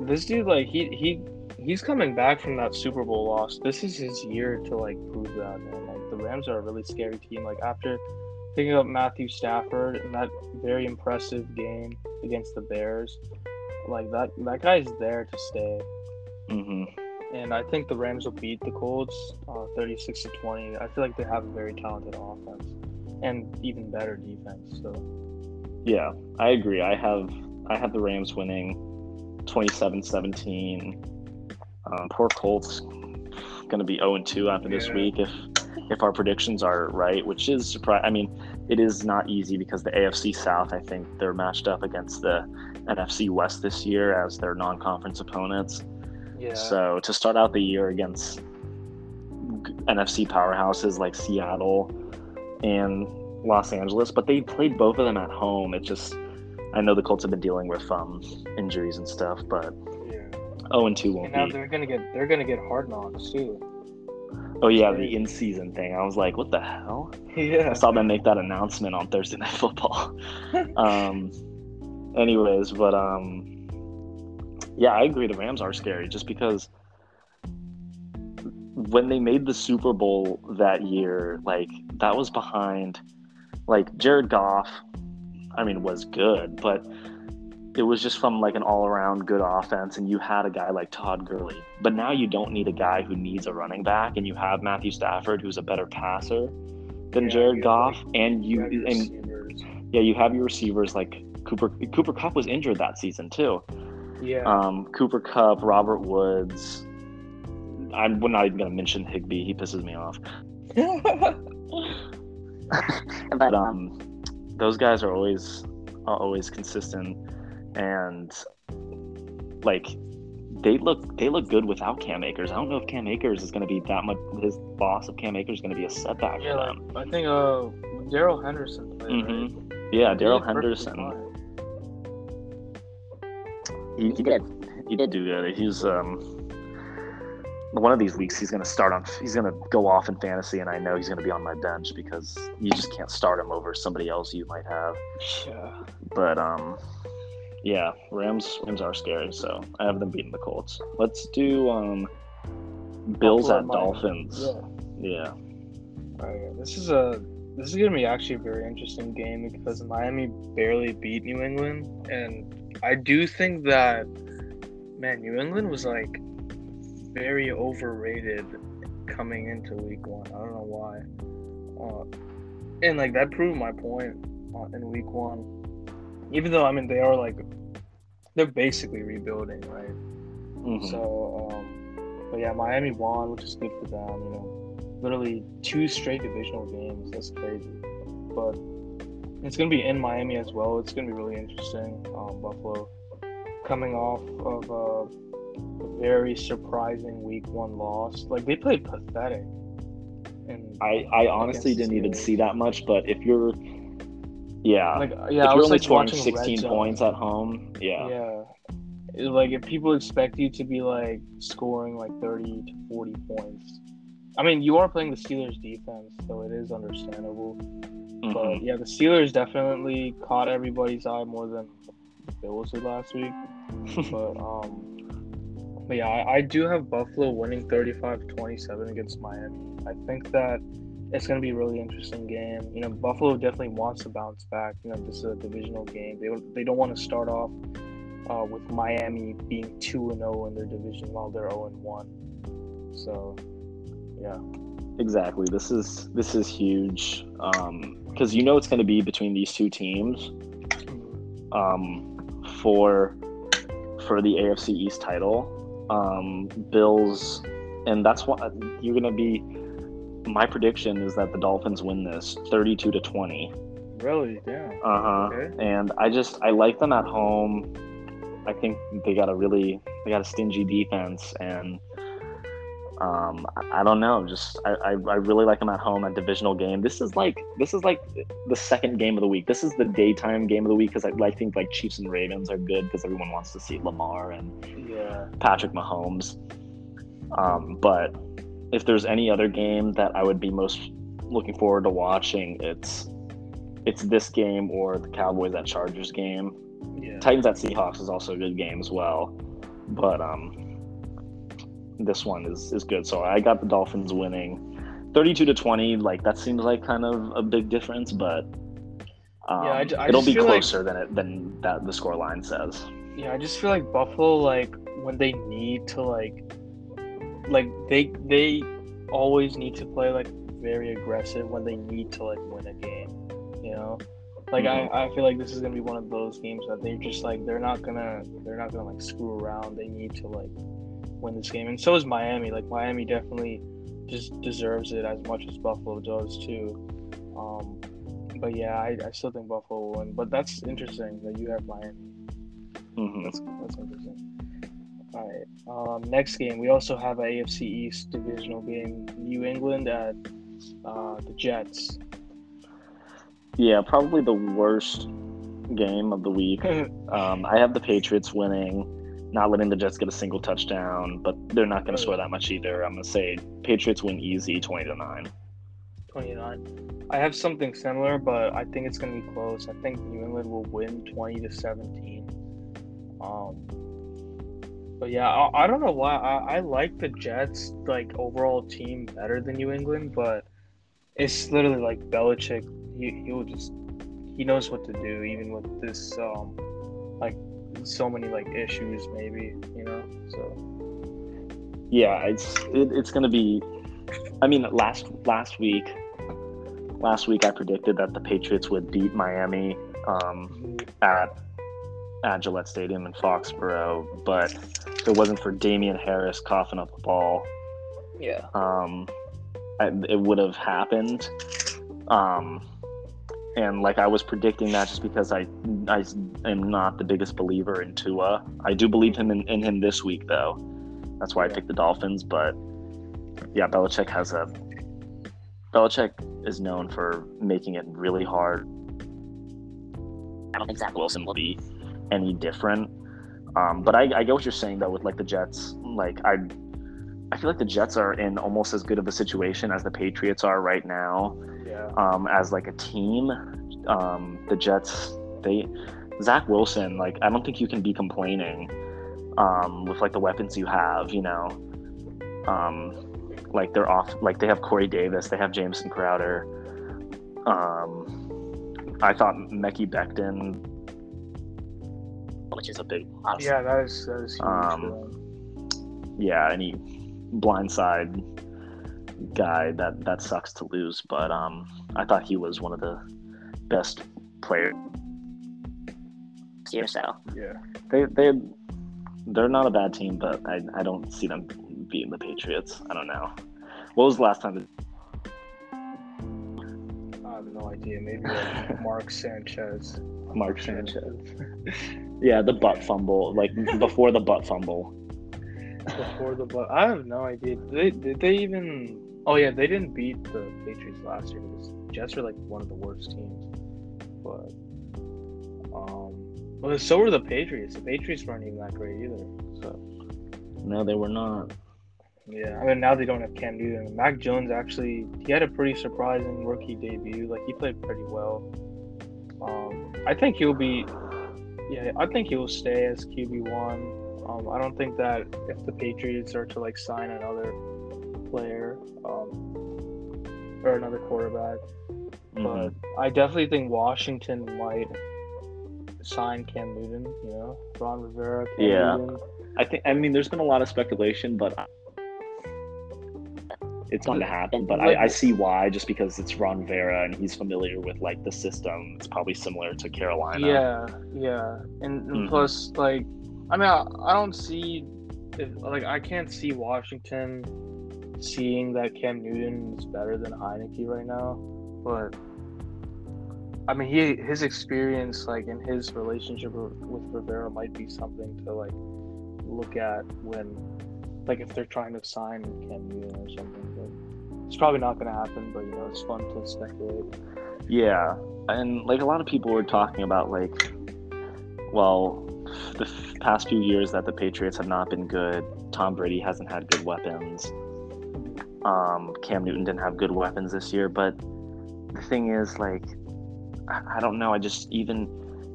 this dude, like he he he's coming back from that Super Bowl loss. This is his year to like prove that, man. Like the Rams are a really scary team. Like after picking up Matthew Stafford and that very impressive game against the Bears, like that that guy's there to stay. hmm And I think the Rams will beat the Colts, uh, thirty-six to twenty. I feel like they have a very talented offense and even better defense. So Yeah, I agree. I have I have the Rams winning 27-17. Um, poor Colts going to be 0 2 after this week if if our predictions are right, which is surprise. I mean, it is not easy because the AFC South. I think they're matched up against the NFC West this year as their non-conference opponents. yeah, So to start out the year against NFC powerhouses like Seattle and Los Angeles, but they played both of them at home. It just, I know the Colts have been dealing with um, injuries and stuff, but yeah. 0 and 2 won't And now be. they're gonna get they're gonna get hard knocks too. Oh yeah, the in-season thing. I was like, what the hell? Yeah. I saw them make that announcement on Thursday Night Football. [laughs] um, anyways, but um, yeah, I agree. The Rams are scary just because when they made the Super Bowl that year, like that was behind, like Jared Goff. I mean, was good, but it was just from like an all-around good offense, and you had a guy like Todd Gurley. But now you don't need a guy who needs a running back, and you have Matthew Stafford, who's a better passer than Yeah, Jared Goff, like, and you You have your and receivers. yeah, you have your receivers like Cooper. Cooper Kupp was injured that season too. Yeah. Um, Cooper Kupp, Robert Woods. I'm not even gonna mention Higbee. He pisses me off. [laughs] [laughs] But But um, um, those guys are always are always consistent, and like they look they look good without Cam Akers. I don't know if Cam Akers is gonna be that much. His loss of Cam Akers is gonna be a setback yeah, for like, them. I think uh Darrell Henderson played, right? Mhm. Yeah, Darrell Henderson. fine. He, he did. he did do good. He's um one of these weeks he's gonna start on he's gonna go off in fantasy and I know he's gonna be on my bench because you just can't start him over somebody else you might have. Yeah. But um yeah, Rams Rams are scary, so I have them beating the Colts. Let's do um Bills at Dolphins. Yeah. Yeah. Alright, this is a this is gonna be actually a very interesting game because Miami barely beat New England, and I do think that man, New England was like very overrated coming into week one. I don't know why. Uh, and like that proved my point uh, in week one. Even though I mean they are like they're basically rebuilding, right? Mhm. So, um, but yeah, Miami won, which is good for them. You know, literally two straight divisional games. That's crazy. But it's gonna be in Miami as well. It's gonna be really interesting. Um, Buffalo coming off of a very surprising Week One loss. Like they played pathetic. And I, I honestly didn't even see that much, but if you're, yeah, like if yeah, I you're was only like scoring 16 points at home, yeah, Yeah. Like if people expect you to be like scoring like 30 to 40 points. I mean, you are playing the Steelers defense, so it is understandable. Mhm. But yeah, the Steelers definitely caught everybody's eye more than the Bills did last week. [laughs] but um but yeah, I, I do have Buffalo winning 35-27 against Miami. I think that it's going to be a really interesting game. You know, Buffalo definitely wants to bounce back. You know, this is a divisional game. They don't, they don't want to start off uh, with Miami being 2 and 0 in their division while they're 0 and 1. So, yeah. exactly. This is this is huge because you know it's going to be between these two teams um, for for the AFC East title. Um, Bills, and that's what you're going to be. My prediction is that the Dolphins win this 32 to 20. Really? Yeah. Uh huh. Okay. And I just I like them at home. I think they got a really they got a stingy defense, and um, I, I don't know. Just I, I I really like them at home at divisional game. This is like this is like the second game of the week. This is the daytime game of the week because I, I think like Chiefs and Ravens are good because everyone wants to see Lamar and Yeah. Patrick Mahomes. Um, but if there's any other game that I would be most looking forward to watching, it's it's this game or the Cowboys at Chargers game. Yeah. Titans at Seahawks is also a good game as well, but um, this one is is good. So I got the Dolphins winning, thirty-two to twenty. Like that seems like kind of a big difference, but um, Yeah, I I it'll be feel like- closer than it than that the score line says. Yeah, I just feel like Buffalo, like when they need to, like, like they they always need to play like very aggressive when they need to like win a game. You know, like I, I feel like this is gonna be one of those games that they're just like they're not gonna they're not gonna like screw around. They need to like win this game, and so is Miami. Like Miami definitely just deserves it as much as Buffalo does too. Um, but yeah, I, I still think Buffalo will win. But that's interesting that you have Miami. Mhm. That's that's interesting. All right. Um, next game, we also have a AFC East divisional game. New England at uh, the Jets. Yeah, probably the worst game of the week. [laughs] Um, I have the Patriots winning, not letting the Jets get a single touchdown, but they're not going to score that much either. I'm going to say Patriots win easy, twenty to nine. 29. I have something similar, but I think it's going to be close. I think New England will win 20 to 17. Um, but yeah, I, I don't know why. I, I like the Jets, like, overall team better than New England, but it's literally like Belichick. He, he'll just, he knows what to do, even with this, um, so many, like, issues, maybe, you know? So, Yeah, it's it, it's to be. I mean, last last week, last week I predicted that the Patriots would beat Miami um, at at Gillette Stadium in Foxborough, but if it wasn't for Damien Harris coughing up the ball, yeah. um, I, it would have happened. Um, and like I was predicting that just because I I am not the biggest believer in Tua. I do believe him in, in him this week though. That's why I picked the Dolphins. But yeah, Belichick has a Belichick is known for making it really hard. I don't think Zach Wilson will be any different. Um, but I, I get what you're saying though with like the Jets. Like I I feel like the Jets are in almost as good of a situation as the Patriots are right now. Yeah. Um, as like a team, um, the Jets, they Zach Wilson, like I don't think you can be complaining um, with like the weapons you have. You know, um, like they're off. Like they have Corey Davis, they have Jamison Crowder. Um, I thought Mekhi Becton, which is a big, Yeah, that is, that is huge. Um, yeah, and he blindside guy that that sucks to lose. But um, I thought he was one of the best players. Year so. Yeah. They they they're not a bad team, but I I don't see them beating the Patriots. I don't know. What was the last time? I have no idea. Maybe like [laughs] Mark Sanchez. Mark Sanchez. [laughs] yeah, the butt fumble, like before the butt fumble. Before the but I have no idea. Did they did they even? Oh yeah, they didn't beat the Patriots last year because Jets are like one of the worst teams. But um, well, so were the Patriots. The Patriots weren't even that great either. So No, they were not. yeah, I mean now they don't have Cam Newton. Mac Jones actually he had a pretty surprising rookie debut. Like he played pretty well. Um, I think he'll be. Yeah, I think he'll stay as QB one. Um, I don't think that if the Patriots are to like sign another player um, or another quarterback, Mhm. but I definitely think Washington might sign Cam Newton. You know, Ron Rivera. Cam Yeah. Newton. I think. I mean, there's been a lot of speculation, but it's going to happen. But I, I see why, just because it's Ron Rivera and he's familiar with like the system. It's probably similar to Carolina. Yeah, yeah, and, and Mhm. plus, like, I mean, I, I don't see, if, like, I can't see Washington seeing that Cam Newton is better than Heinicke right now, but I mean, he his experience, like, in his relationship with Rivera, might be something to like look at when, like, if they're trying to sign Cam Newton or something. But it's probably not going to happen, but you know, it's fun to speculate. Yeah, and like a lot of people were talking about like, well, the f- past few years that the Patriots have not been good. Tom Brady hasn't had good weapons. Um, Cam Newton didn't have good weapons this year, but the thing is, like, I, I don't know. I just even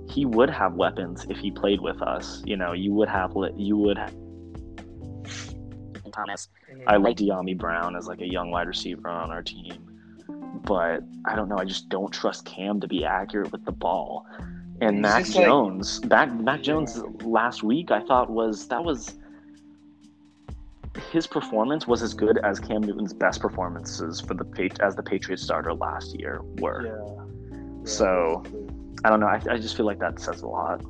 he would have weapons if he played with us. You know, you would have li- you would. Have, Thomas. I like Dyami Brown as like a young wide receiver on our team, but I don't know. I just don't trust Cam to be accurate with the ball. And Mac just like- Jones, Mac Mac Jones last week, I thought was that was his performance was as good as Cam Newton's best performances for the as the Patriots starter last year were. Yeah. Yeah, So-. I don't know. I, I just feel like that says a lot.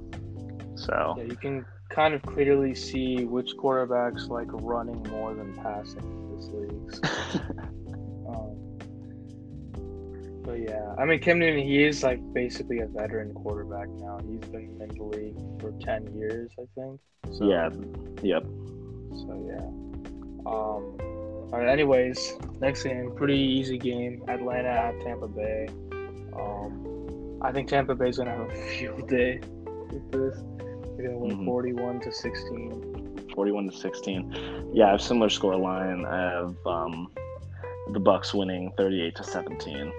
So Yeah, you can kind of clearly see which quarterbacks like running more than passing in this league. [laughs] um, but yeah, I mean, Cam Newton, he is like basically a veteran quarterback now. He's been in the league for ten years, I think. So, yeah, yep. So yeah. Um. All right. Anyways, next game, pretty easy game. Atlanta at Tampa Bay. Um, I think Tampa Bay's gonna have a [laughs] field day with this. They're gonna win Mhm. forty-one to sixteen. 41 to 16. Yeah, I have similar score line. I have um, the Bucks winning 38 to 17.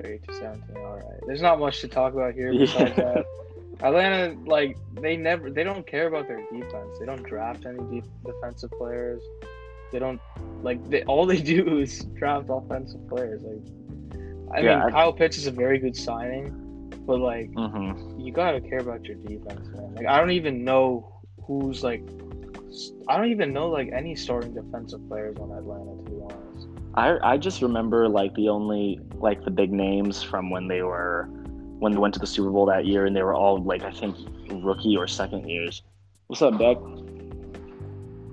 38 to 17. All right. There's not much to talk about here Yeah. besides that. Atlanta, like, they never, they don't care about their defense. They don't draft any defensive players. They don't, like, they all they do [laughs] is draft offensive players. Like, I Yeah, mean, I- Kyle Pitts is a very good signing, but, like, Mm-hmm. you gotta care about your defense, man. Like, I don't even know who's, like, I don't even know, like, any starting defensive players on Atlanta, to be honest. I I just remember like the only like the big names from when they were when they went to the Super Bowl that year, and they were all like I think rookie or second years. What's up, Doug?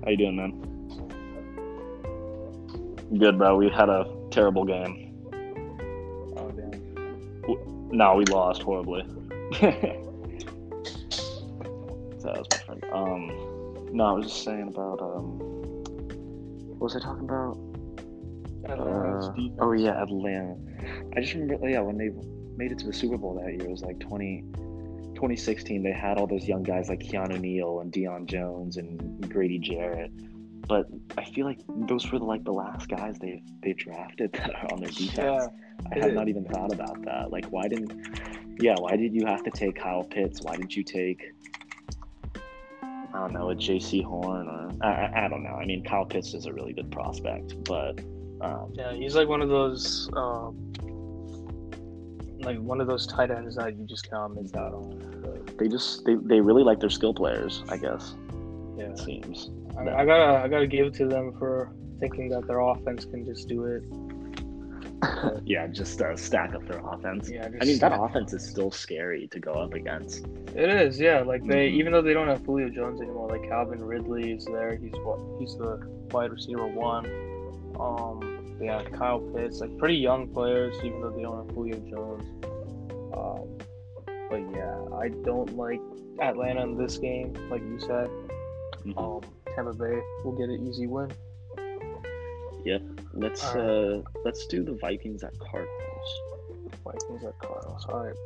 How you doing, man? Good, bro. We had a terrible game. Oh, damn. No, we lost horribly. [laughs] that was my friend. Um, no, I was just saying about um, what was I talking about? Uh, oh yeah, Atlanta. I just remember, yeah, when they made it to the Super Bowl that year, it was like 20, 2016. They had all those young guys like Keanu Neal and Deion Jones and Grady Jarrett. But I feel like those were like the last guys they they drafted [laughs] that are on their defense. Yeah. I had not even thought about that. Like, why didn't? Yeah, why did you have to take Kyle Pitts? Why didn't you take? I don't know, a Jaycee Horn or I, I don't know. I mean, Kyle Pitts is a really good prospect, but um, Yeah, he's like one of those, um, like one of those tight ends that you just cannot miss out on. They just they, they really like their skill players. I guess yeah, it seems. I, I gotta I gotta give it to them for thinking that their offense can just do it. [laughs] yeah, just uh, stack up their offense. Yeah, I mean, that offense is still scary to go up against. It is, yeah. Like they, Mhm. even though they don't have Julio Jones anymore, like Calvin Ridley is there. He's what? He's the wide receiver one. Um, they have Kyle Pitts, like pretty young players, even though they don't have Julio Jones. Um, but yeah, I don't like Atlanta in this game, like you said. Mhm. Um, Tampa Bay will get an easy win. Yeah, let's All uh let's do the Vikings at Cardinals. Vikings at Cardinals. All right.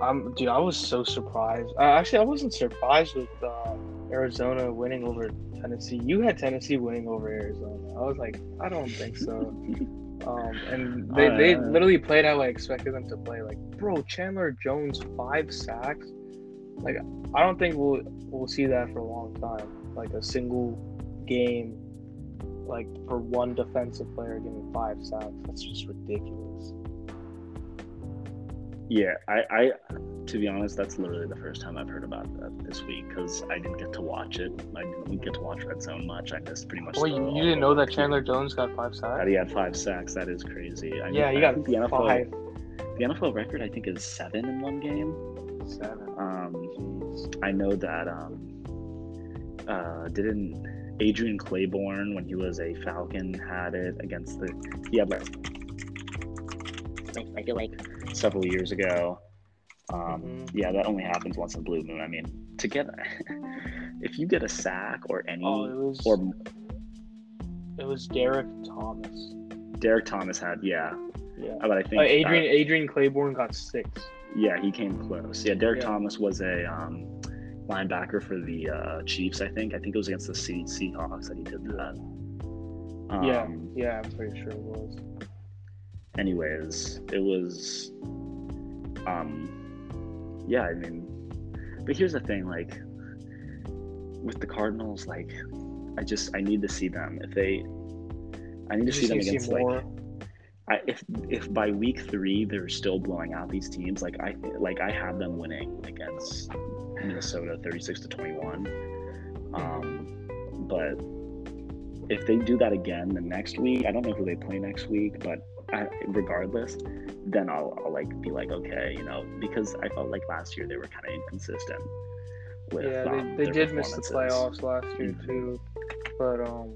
I'm, dude, I was so surprised. Uh, actually, I wasn't surprised with uh, Arizona winning over Tennessee. You had Tennessee winning over Arizona. I was like, I don't think so. [laughs] Um, and they, they Uh, literally played how I expected them to play. Like, bro, Chandler Jones five sacks. Like, I don't think we'll we'll see that for a long time. Like a single game, like for one defensive player getting five sacks. That's just ridiculous. Yeah, I, I to be honest, that's literally the first time I've heard about that this week because I didn't get to watch it. I didn't get to watch Red Zone much. I missed pretty much. Wait, the- you, you didn't know that Chandler Jones got five sacks. That he had five sacks. That is crazy. I Yeah, mean, he I got the NFL, five. The NFL record, I think, is seven in one game. Seven. Um, I know that um, uh, didn't Adrian Clayborn when he was a Falcon had it against the he had like Like, I feel like several years ago. Um, Mhm. Yeah, that only happens once in blue moon. I mean, to get [laughs] if you get a sack or any Oh, it was or it was Derrick Thomas. Derrick Thomas had, yeah, Yeah. but I think Uh, Adrian that- Adrian Clayborn got six. yeah, he came close. Yeah, Derrick Yeah. Thomas was a um, linebacker for the uh, Chiefs. I think. I think it was against the Se- Seahawks that he did that. Um, yeah, yeah, I'm pretty sure it was. Anyways, it was um yeah, I mean but here's the thing, like with the Cardinals, like I just I need to see them. If they I need to see them just need to against see like I, if if by week three they're still blowing out these teams, like I like I have them winning against Minnesota thirty six to twenty one. Um, but if they do that again the next week, I don't know who they play next week, but I, regardless, then I'll, I'll like be like okay, you know, because I felt like last year they were kind of inconsistent. With, yeah, um, they, they their did miss the playoffs last year Mhm. too. But um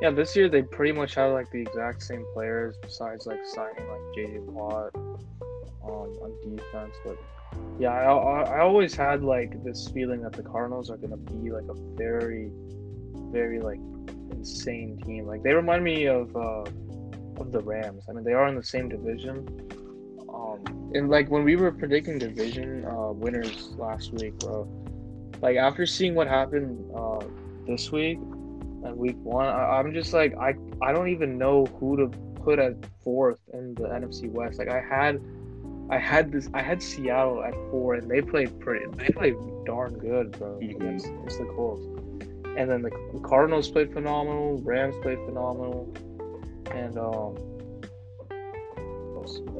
yeah, this year they pretty much have like the exact same players besides like signing like JJ Watt um, on defense. But yeah, I, I I always had like this feeling that the Cardinals are gonna be like a very, very like insane team. Like they remind me of uh, of the Rams. I mean, they are in the same division. Um, and like when we were predicting division uh, winners last week, bro. Like after seeing what happened uh, this week and week one, I, I'm just like I I don't even know who to put at fourth in the NFC West. Like I had I had this I had Seattle at four and they played pretty they played darn good, bro. Mhm. Against, against the Colts. And then the Cardinals played phenomenal, Rams played phenomenal, and um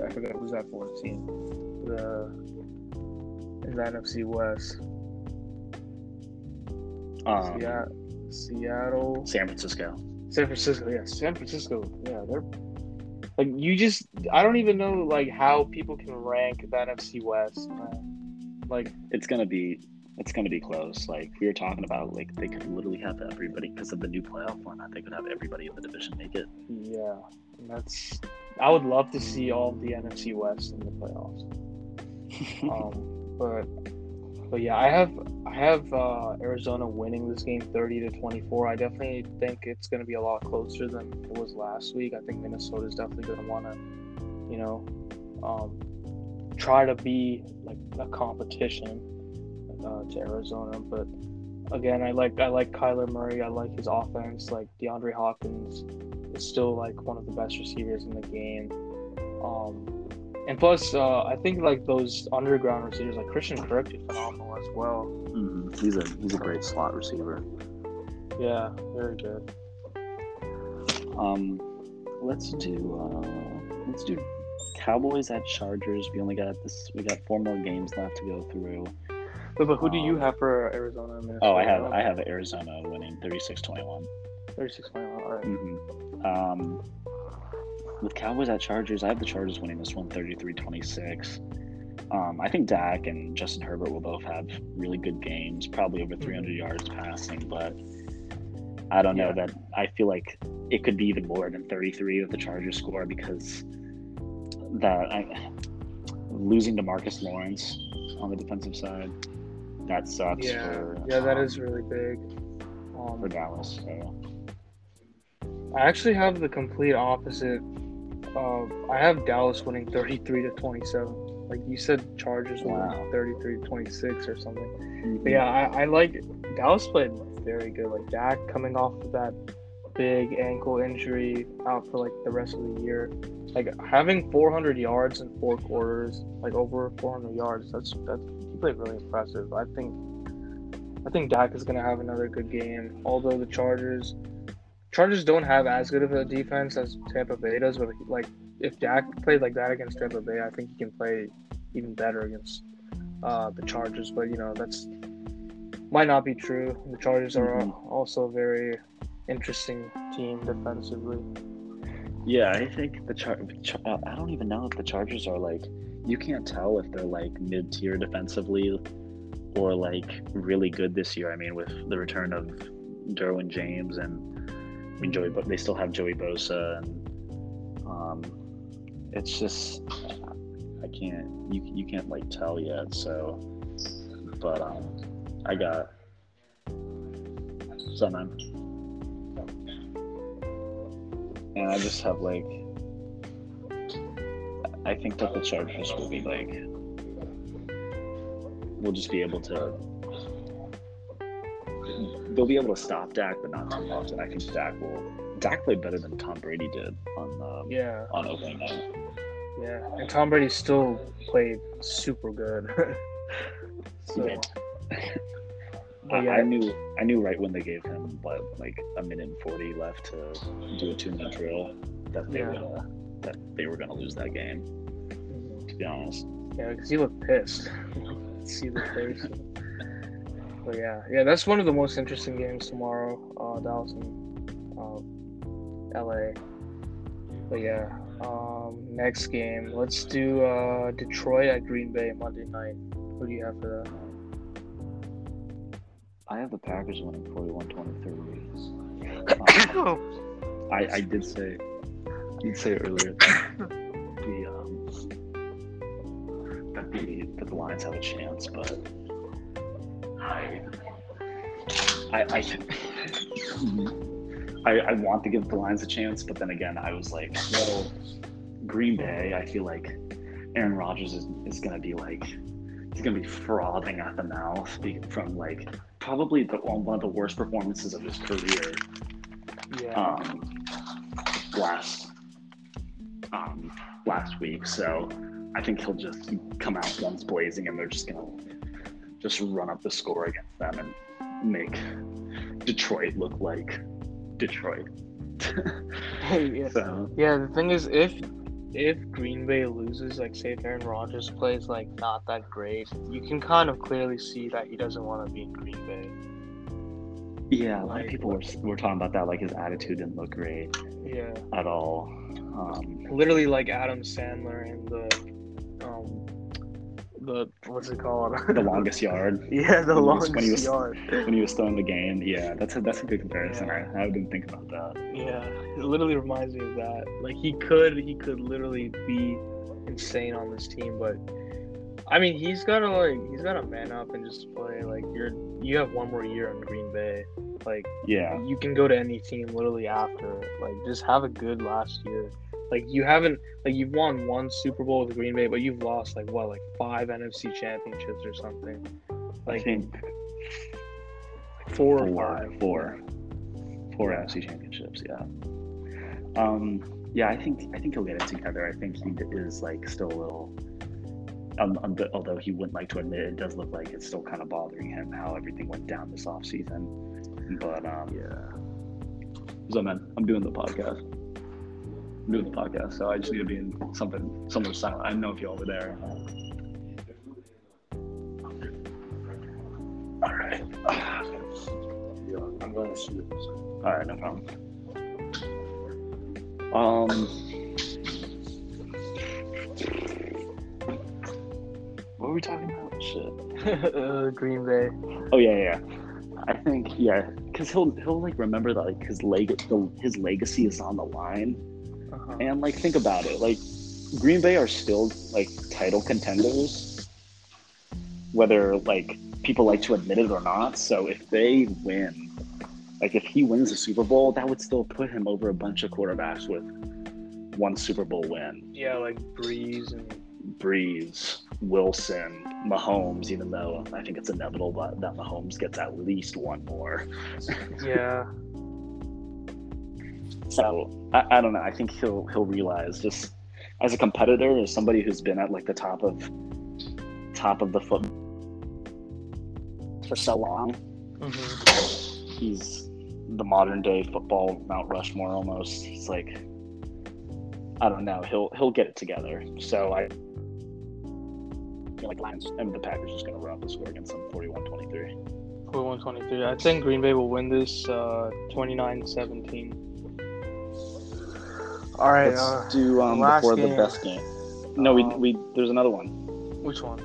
I forgot who's that fourth team. The in the NFC West. Um, Seattle, Seattle, San Francisco. San Francisco. Yeah, San Francisco. Yeah, they're like you just. I don't even know like how people can rank the NFC West. Man. Like It's gonna be it's gonna be close. Like we were talking about, like they could literally have everybody because of the new playoff format. They could have everybody in the division make it. yeah, that's. I would love to see all the NFC West in the playoffs. [laughs] Um, but but yeah, I have I have uh, Arizona winning this game thirty to twenty four. I definitely think it's going to be a lot closer than it was last week. I think Minnesota is definitely going to want to, you know, um, try to be like a competition uh, to Arizona. But again, I like I like Kyler Murray. I like his offense. Like DeAndre Hopkins is still like one of the best receivers in the game. Um, and plus, uh, I think like those underground receivers, like Christian Kirk, is phenomenal as well. Mhm. He's a he's a great slot receiver. Yeah, very good. Um, let's do uh, let's do Cowboys at Chargers. We only got this. We got four more games left to go through. But, but who do you Um, have for Arizona? Minnesota? Oh, I have I have Arizona winning 36-21. 36 21. All right. hmm Um, with Cowboys at Chargers, I have the Chargers winning this one 33 26. Um, I think Dak and Justin Herbert will both have really good games, probably over 300 yards passing, but I don't know Yeah. that I feel like it could be even more than 33 with the Chargers score because that I, losing DeMarcus Lawrence on the defensive side, that sucks Yeah, for yeah, that um, is really big. Um, for Dallas. So. I actually have the complete opposite. Uh, I have Dallas winning 33 to 27. Like you said, Chargers Wow. winning 33 to 26 or something. Mm-hmm. But yeah, I, I like Dallas played very good. Like Dak coming off of that big ankle injury out for like the rest of the year. Like having 400 yards in four quarters, like over 400 yards. That's that's played really impressive. I think I think Dak is gonna have another good game. Although the Chargers Chargers don't have as good of a defense as Tampa Bay does, but like if Dak played like that against Tampa Bay, I think he can play even better against uh, the Chargers. But you know that's might not be true. The Chargers are Mhm. also a very interesting team defensively. Yeah, I think the char- uh, I don't even know if the Chargers are like. You can't tell if they're like mid tier defensively, or like really good this year. I mean, with the return of Derwin James and I mean Joey, but they still have Joey Bosa, and um, it's just I can't you you can't like tell yet. So, but um, I got some man. And I just have like I think that the Chargers will be like we'll just be able to they'll be able to stop Dak but not much and I think Dak will Dak played better than Tom Brady did on um, Yeah, on opening night. yeah. And Tom Brady still played super good. [laughs] so, [laughs] yeah. I knew I knew right when they gave him what like a minute and forty left to do a two minute drill that they Yeah. would uh, that they were gonna lose that game, be honest. yeah, because he looked pissed. [laughs] See the face. But yeah, yeah, that's one of the most interesting games tomorrow. Uh, Dallas and um, LA. But yeah, um, next game. Let's do uh, Detroit at Green Bay Monday night. Who do you have for that? I have the Packers winning 41-23. Um, I, I did say, did say earlier that the that the Lions have a chance, but I I I, I I want to give the Lions a chance, but then again, I was like, well, Green Bay. I feel like Aaron Rodgers is, is gonna be like he's gonna be frothing at the mouth from like probably the one of the worst performances of his career Yeah. um, last um, last week. So I think he'll just come out guns blazing, and they're just gonna just run up the score against them and make Detroit look like Detroit. [laughs] yeah. so Yeah, the thing is, if if Green Bay loses, like say if Aaron Rodgers plays like not that great, you can kind of clearly see that he doesn't want to be in Green Bay. yeah, a lot of people were were talking about that. Like his attitude didn't look great Yeah, at all. Um, literally like Adam Sandler in the um the what's it called? [laughs] the longest yard yeah, the when longest when he was- yard. when he was still in the game. Yeah, that's a that's a good comparison. I, I didn't think about that. Yeah, it literally reminds me of that. Like he could, he could literally be insane on this team, but I mean, he's gotta like, he's gotta man up and just play. Like you're, you have one more year in Green Bay. Like Yeah, you can go to any team literally after. Like just have a good last year. Like you haven't, like you've won one Super Bowl with Green Bay, but you've lost like what, like five NFC championships or something. I Like think four or four, five. four, four NFC championships. Yeah. Um. Yeah, I think I think he'll get it together. I think he is like still a little. Um, um, but although he wouldn't like to admit, it does look like it's still kind of bothering him how everything went down this offseason. But um, Yeah. so man, I'm doing the podcast. I'm doing the podcast, so I just need to be in something somewhere silent. I don't know if y'all were there. All right. Yeah, I'm going to sleep. All right, no problem. Um, what were we talking about? Shit. uh, [laughs] Green Bay. Oh yeah, yeah. I think yeah, because he'll he'll like remember that like his leg the, his legacy is on the line, Uh-huh. and like think about it, like Green Bay are still like title contenders, whether like people like to admit it or not. So if they win, like if he wins the Super Bowl, that would still put him over a bunch of quarterbacks with one Super Bowl win. Yeah, like Brees and Brees, Wilson, Mahomes, even though I think it's inevitable that, that Mahomes gets at least one more. yeah. [laughs] So I, I don't know. I think he'll he'll realize just as a competitor, as somebody who's been at like the top of top of the foot for so long, hmm he's the modern day football Mount Rushmore almost. He's like I don't know. He'll he'll get it together. So I feel like Lions and the Packers just gonna run up the score against them 41-23. For 123. I think Green Bay will win this uh 29-17. All right. Let's Uh, do um, before the best game. No, we, Um, we there's another one. which one?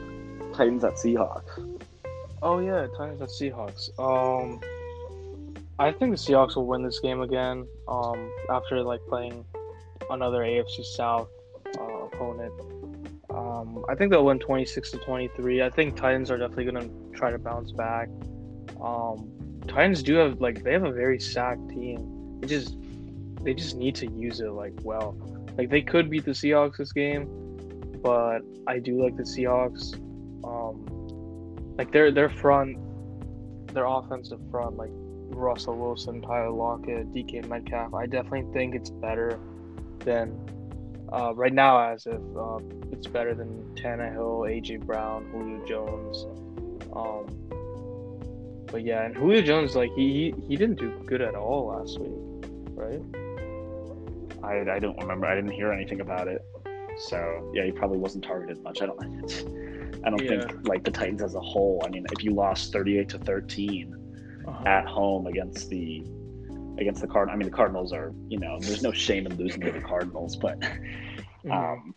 Titans at Seahawks. Oh yeah, Titans at Seahawks. Um, I think the Seahawks will win this game again. Um, after like playing another AFC South uh, opponent. Um, I think they'll win twenty six to twenty three. I think Titans are definitely gonna try to bounce back. Um, Titans do have like they have a very stacked team. They just they just need to use it like well. Like they could beat the Seahawks this game, but I do like the Seahawks. Um, like their their front, their offensive front, like Russell Wilson, Tyler Lockett, DK Metcalf. I definitely think it's better than uh, right now, as if uh, it's better than Tannehill, AJ Brown, Julio Jones. Um, but yeah, and Julio Jones, like he, he he didn't do good at all last week, right? I, I don't remember. I didn't hear anything about it. So yeah, he probably wasn't targeted much. I don't. [laughs] I don't Yeah. think like the Titans as a whole. I mean, if you lost thirty-eight to thirteen Uh-huh. at home against the against the Card, I mean the Cardinals are. You know, there's no shame in losing to the Cardinals, but Mhm. um,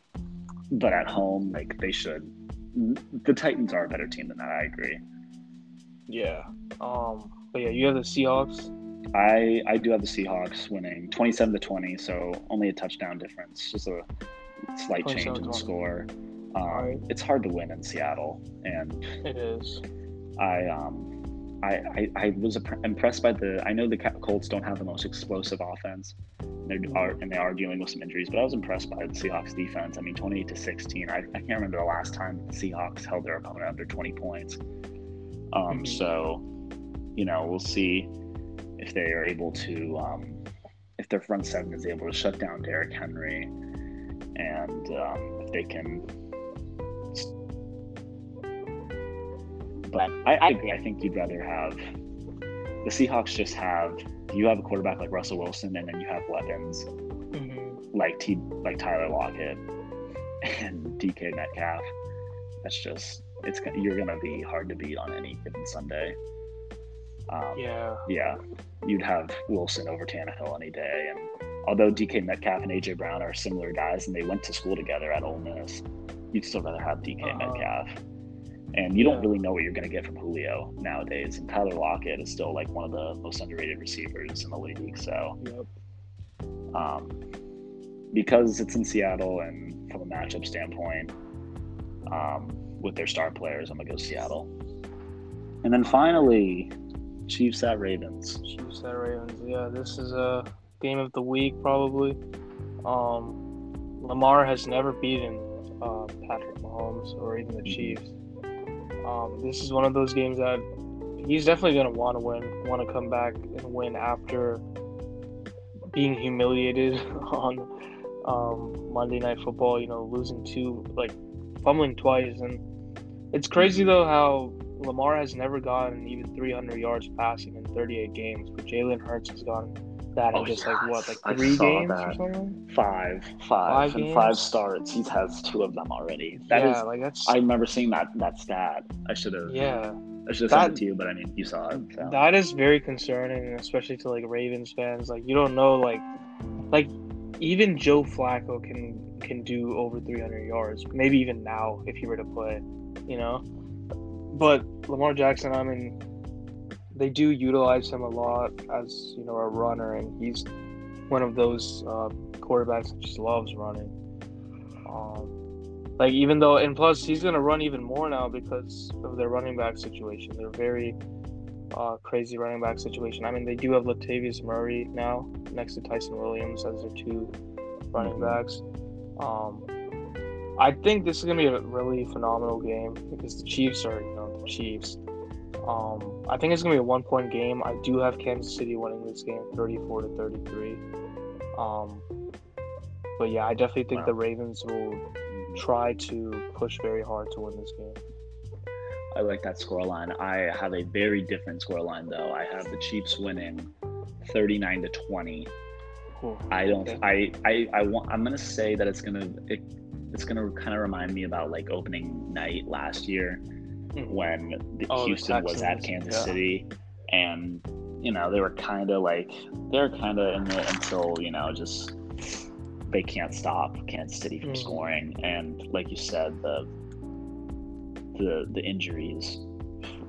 but at home, like they should. The Titans are a better team than that. I agree. yeah. Um, but yeah, you have the Seahawks. I I do have the Seahawks winning twenty-seven to twenty, so only a touchdown difference, just a slight change in the 27-20. score. Um, Alright. It's hard to win in Seattle, and It is. I um I I, I was impressed by the. I know the Colts don't have the most explosive offense, they are and they are dealing with some injuries, but I was impressed by the Seahawks defense. I mean, twenty-eight to sixteen. I, I can't remember the last time the Seahawks held their opponent under twenty points. Um, Mhm. so you know we'll see if they are able to um, if their front seven is able to shut down Derrick Henry, and um, if they can. But I, I agree. I think you'd rather have the Seahawks just have you have a quarterback like Russell Wilson, and then you have weapons hmm like T like Tyler Lockett and DK Metcalf. That's just it's you're gonna be hard to beat on any given Sunday. Um, Yeah. yeah, you'd have Wilson over Tannehill any day. And although DK Metcalf and AJ Brown are similar guys and they went to school together at Ole Miss, you'd still rather have DK Uh-huh. Metcalf. And you don't really know what you're going to get from Julio nowadays. And Tyler Lockett is still like one of the most underrated receivers in the league. So, Yep. um, because it's in Seattle and from a matchup standpoint, um, with their star players, I'm going to go Seattle. And then finally, Chiefs at Ravens. Chiefs at Ravens. Yeah, this is a game of the week probably. Um, Lamar has never beaten uh, Patrick Mahomes or even the. Chiefs. Um, this is one of those games that he's definitely going to want to win, want to come back and win after being humiliated [laughs] on um, Monday Night Football. You know, losing two, like fumbling twice, and it's crazy though how Lamar has never gotten even 300 yards passing in 38 games, but Jalen Hurts has gotten that in Oh, just like what, like three saw games or that. something? Five, five, Five and games? five starts. He's has two of them already. That is, yeah, like that's I remember seeing that that stat. I should have. yeah, I should have sent it to you, but I mean, you saw it. so. that is very concerning, especially to like Ravens fans. Like you don't know, like, like even Joe Flacco can can do over 300 yards, maybe even now if he were to play, you know. But Lamar Jackson, I mean, they do utilize him a lot as you know a runner, and he's one of those uh, quarterbacks that just loves running. Um, like even though, and plus he's gonna run even more now because of their running back situation. They're very uh, crazy running back situation. I mean, they do have Latavius Murray now next to Ty'Son Williams as their two running backs. Um, I think this is gonna be a really phenomenal game because the Chiefs are, you know, the Chiefs. Um, I think it's gonna be a one-point game. I do have Kansas City winning this game, thirty-four to thirty-three. Um, but yeah, I definitely think Wow. the Ravens will try to push very hard to win this game. I like that scoreline. I have a very different scoreline though. I have the Chiefs winning 39 to 20. Cool. I don't Okay. I I I want I'm going to say that it's going to it, it's going to kind of remind me about like opening night last year Mhm. when the Oh, Houston was at Kansas yeah. City and you know, they were kind of like they're kind of in it until, you know, just they can't stop Kansas City from Mhm. scoring and like you said the the the injuries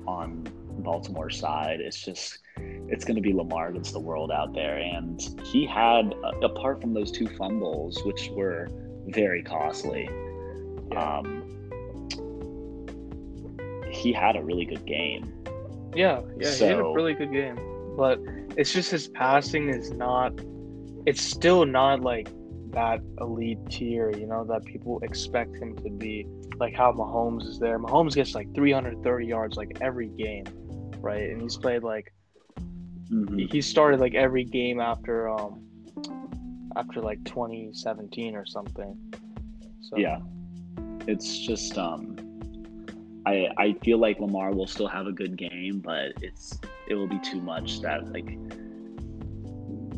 on Baltimore side. It's just it's going to be Lamar against the world out there, and he had uh, apart from those two fumbles, which were very costly. Yeah. Um, he had a really good game. Yeah, yeah, he had a really good game, but it's just his passing is not. It's still not like that elite tier, you know, that people expect him to be. Like how Mahomes is there. Mahomes gets like 330 yards like every game, right? And he's played like Mhm. he started like every game after um after like 2017 or something. So Yeah, it's just um, I I feel like Lamar will still have a good game, but it's it will be too much that like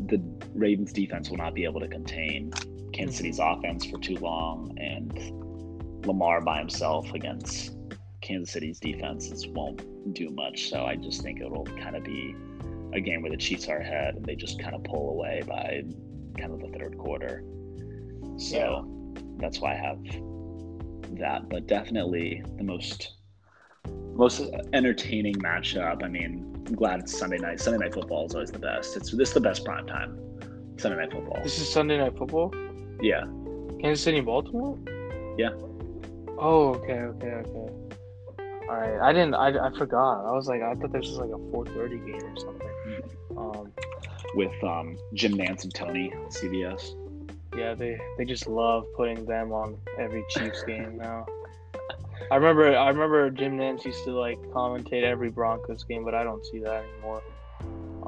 the Ravens defense will not be able to contain Kansas City's offense for too long, and Lamar by himself against Kansas City's defenses won't do much. So I just think it'll kind of be a game where the Chiefs are ahead and they just kind of pull away by kind of the third quarter. So that's why I have that. But definitely the most most entertaining matchup. I mean, I'm glad it's Sunday night. Sunday night football is always the best. It's this is the best prime time. Sunday night football. This is Sunday Night Football. Yeah. Kansas City, Baltimore. Yeah. Oh, okay, okay, okay. All right, I didn't. I, I forgot. I was like, I thought this was like a 4:30 game or something. Um, With um, Jim Nantz and Tony on CBS. yeah, they they just love putting them on every Chiefs game now. I remember. I remember Jim Nantz used to like commentate every Broncos game, but I don't see that anymore.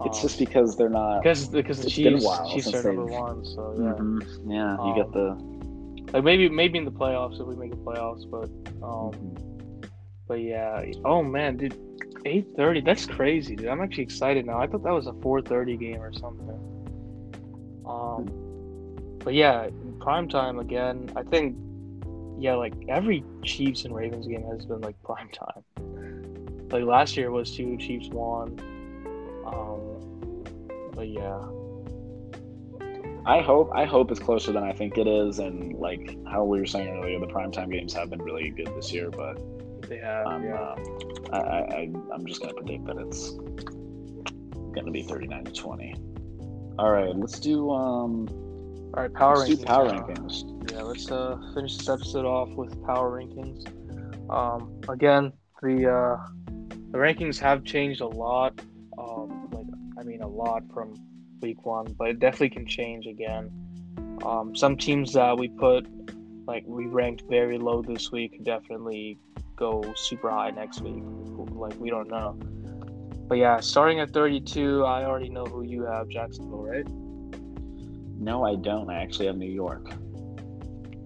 It's Um, just because they're not. because because the it's Chiefs Chiefs are number one, so yeah. Mhm. Yeah, you Um, get the. Like maybe maybe in the playoffs if we make the playoffs, but um. But yeah, oh man, dude, eight thirty. That's crazy, dude. I'm actually excited now. I thought that was a four thirty game or something. Um, but yeah, prime time again. I think, yeah, like every Chiefs and Ravens game has been like prime time. Like last year was two Chiefs won. Um, but yeah, I hope I hope it's closer than I think it is, and like how we were saying earlier, the primetime games have been really good this year. But they have. I'm yeah. uh, I, I I- I'm just gonna predict that it's gonna be 39 to 20. All right, let's do um All right, power let's do rankings. power now. rankings. yeah, let's uh, finish this episode off with power rankings. Um, again, the uh, the rankings have changed a lot. Um, like I mean, a lot from week one, but it definitely can change again. Um, some teams that we put like we ranked very low this week definitely go super high next week. Like we don't know. But yeah, starting at 32, I already know who you have, Jacksonville, right? No, I don't. I actually have New York.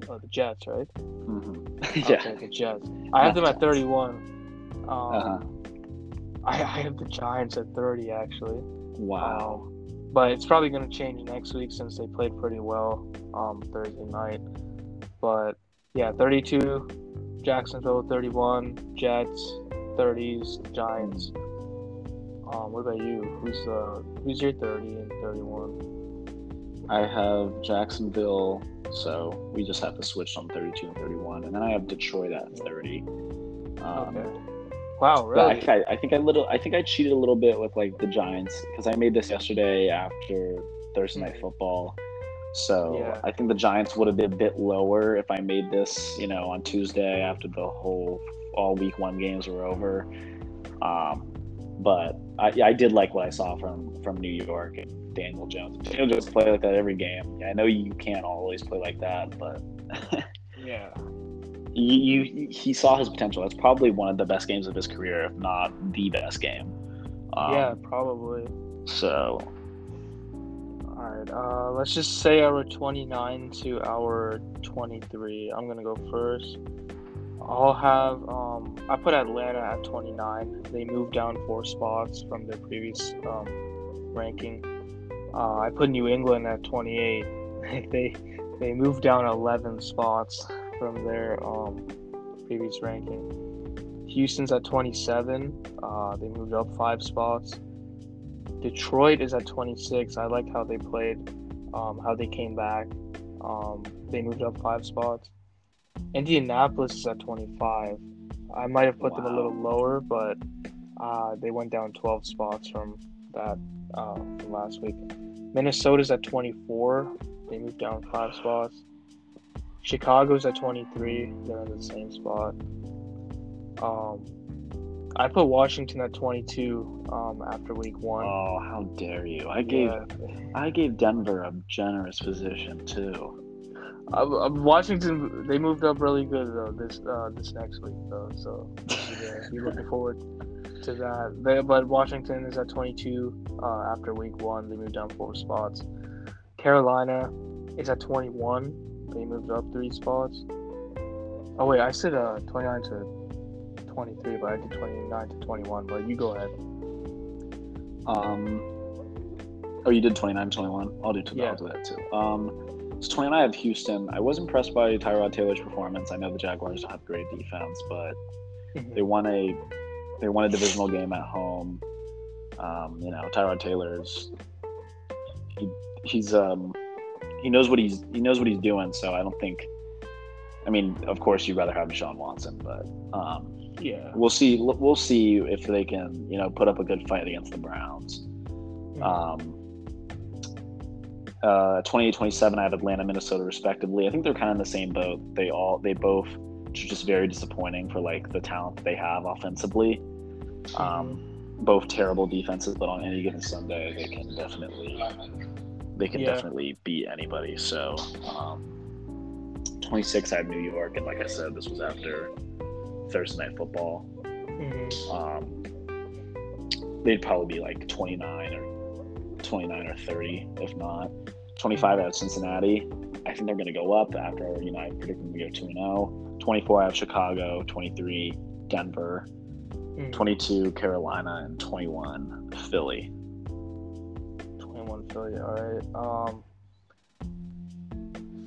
Oh, the Jets, right? hmm Okay, [laughs] the Jets. I have them at 31. Um, Uh-huh. I, I have the Giants at 30, actually. Wow. Um, but it's probably going to change next week since they played pretty well um, Thursday night. But yeah, 32, Jacksonville 31, Jets 30s, Giants. Um, what about you? Who's uh who's your 30 and 31? I have Jacksonville, so we just have to switch on 32 and 31, and then I have Detroit at 30. Um, Okay. Wow, I really? think I, I think I little I think I cheated a little bit with like the Giants because I made this yesterday after Thursday night football. So Yeah. I think the Giants would have been a bit lower if I made this, you know, on Tuesday after the whole all week one games were over. Um, but I, I did like what I saw from from New York and Daniel Jones. Daniel Jones play like that every game. I know you can't always play like that, but [laughs] Yeah. you, you he saw his potential. That's probably one of the best games of his career, if not the best game. Um, yeah, probably. So All right. Uh, let's just say our 29 to our 23. I'm gonna go first. I'll have. Um, I put Atlanta at 29. They moved down four spots from their previous um, ranking. Uh, I put New England at 28. [laughs] they they moved down 11 spots from their um, previous ranking. Houston's at 27. Uh, they moved up five spots. Detroit is at 26. I like how they played, um, how they came back. Um, they moved up five spots. Indianapolis is at 25. I might have put them a little lower, but uh, they went down 12 spots from that uh, from last week. Minnesota's at 24. They moved down five spots. Chicago's at 23. They're in the same spot. Um, I put Washington at 22 um, after week one. oh, how dare you! I gave Yeah. I gave Denver a generous position too. Uh, uh, Washington, they moved up really good though this uh, this next week though, so yeah, be looking forward to that. They, but Washington is at 22 uh, after week one. They moved down four spots. Carolina is at 21. They moved up three spots. Oh wait, I said uh 29 to 23, but I did 29 to 21. But you go ahead. Um, oh, you did 29, 21. I'll do, two, Yeah. I'll do that too. Um, so 29, I have Houston. I was impressed by Tyrod Taylor's performance. I know the Jaguars don't have great defense, but they won a they won a divisional game at home. Um, you know, Tyrod Taylor's he he's um he knows what he's he knows what he's doing. So I don't think. I mean, of course, you'd rather have Deshaun Watson, but um, Yeah. we'll see. We'll see if they can, you know, put up a good fight against the Browns. Um, uh, 28 27, I have Atlanta, Minnesota, respectively. I think they're kind of in the same boat. They all, they both are just very disappointing for like the talent that they have offensively. Um, both terrible defenses, but on any given Sunday, they can definitely, they can Yeah. definitely beat anybody. So, um, 26, I have New York, and like I said, this was after Thursday night football Mhm. um, they'd probably be like 29 or 29 or 30 if not 25 out of cincinnati i think they're going to go up after you know i predict them to go 2 and 0 24 out of chicago 23 denver Mhm. 22 carolina and 21 philly 21 Philly. All right. Um,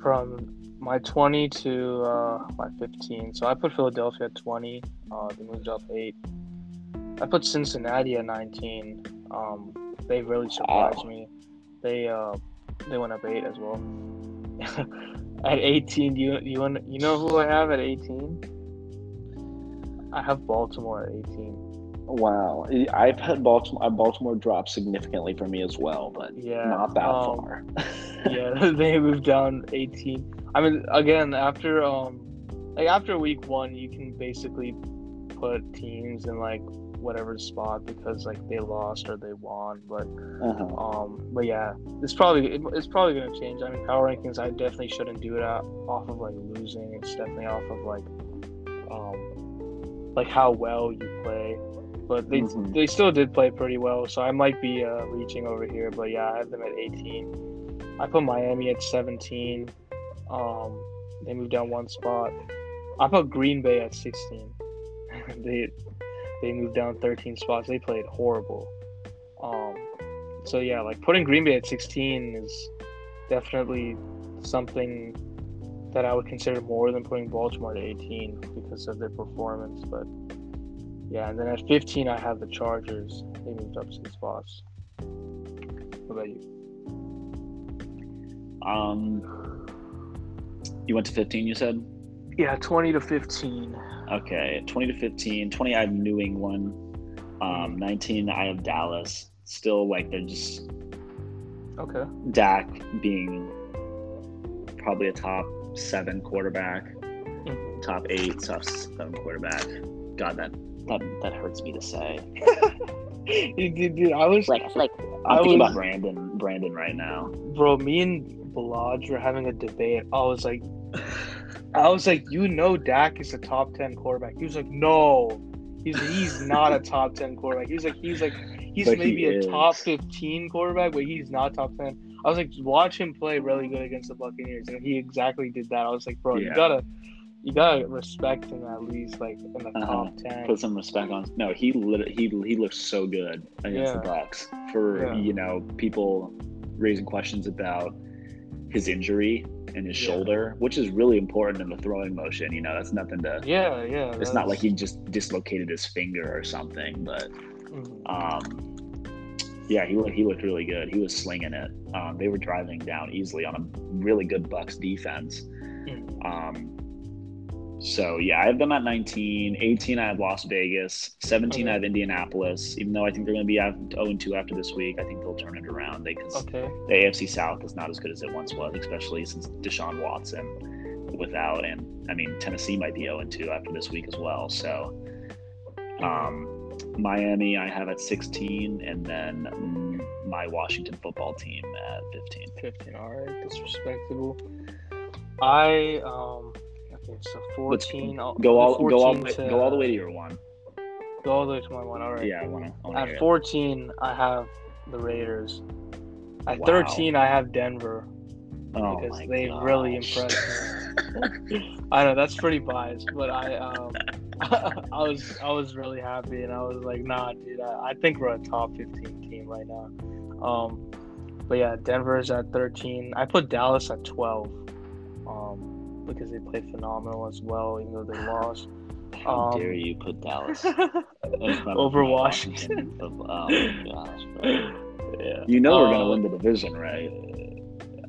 from my 20 to uh, my 15. So I put Philadelphia at 20. Uh, they moved up eight. I put Cincinnati at 19. Um, they really surprised me. They uh, they went up eight as well. [laughs] at 18, you you want you know who I have at 18? I have Baltimore at 18. wow i've had baltimore baltimore drop significantly for me as well but Yeah, not that um, far [laughs] yeah, [laughs] they moved down 18. I mean, again, after um, like after week one, you can basically put teams in like whatever spot because like they lost or they won. But uh-huh. um, but yeah, it's probably it, it's probably gonna change. I mean, power rankings, I definitely shouldn't do it out, off of like losing. It's definitely off of like um, like how well you play. But they Mhm. they still did play pretty well, so I might be uh, reaching over here. But yeah, I have them at 18. I put Miami at 17. Um, they moved down one spot. I put Green Bay at 16. [laughs] they they moved down 13 spots. They played horrible. Um, so yeah, like putting Green Bay at 16 is definitely something that I would consider more than putting Baltimore at 18 because of their performance. But yeah, and then at 15 I have the Chargers. They moved up six spots. What about you? Um, you went to 15. You said. Yeah, 20 to 15. Okay, 20 to 15. 20, I have New England. Um, 19, I have Dallas. Still, like, they're just Okay. Dak being probably a top seven quarterback, Mhm. top eight, top seven quarterback. God, that that, that hurts me to say. [laughs] dude, dude, dude, I was Like I feel like I'm I thinking was- about Brandon, Brandon right now. bro, me and Balaj were having a debate. I was like, I was like, you know, Dak is a top ten quarterback. He was like, no, he's he's not a top ten quarterback. He's like, he's like, he's But he maybe a top fifteen quarterback, but he's not top ten. I was like, watch him play really good against the Buccaneers, and he exactly did that. I was like, bro, you gotta, you gotta respect him at least, like in the Uh-huh. top ten. Put some respect on. No, he lit, he he looks so good against the Yeah. Bucks. For Yeah. you know people raising questions about his injury and his Yeah. shoulder, which is really important in the throwing motion. You know, that's nothing to. Yeah, yeah. It's not like he just dislocated his finger or something, but Mhm. um, yeah, he looked he looked really good. He was slinging it. Um, they were driving down easily on a really good Bucks defense. Mhm. Um, so yeah, I have them at 19. 18, I have Las Vegas. 17, I Okay. have Indianapolis. Even though I think they're going to be at 0 2 after this week, I think they'll turn it around. They because Okay. the AFC South is not as good as it once was, especially since Deshaun Watson without. And I mean, Tennessee might be 0 2 after this week as well. So, um, Miami, I have at 16, and then mm, my Washington football team at 15. 15 all right that's respectable i um so 14 I'll, Go all go all 14 to- go all the way to your one. go all the way to my one all right Yeah, I want to. at 14 i have the raiders. At Wow. 13 i have denver. Oh because they really impressed me. [laughs] I know that's pretty biased but i um [laughs] i was i was really happy and i was like nah dude i, I think we're a top 15 team right now. Um but yeah denver is at 13 i put dallas at 12 um because they play phenomenal as well even though they [sighs] lost How Um, dare you put Dallas [laughs] in front of over my washington [laughs] Oh my gosh, bro. yeah You know we're gonna Uh, win the division, right?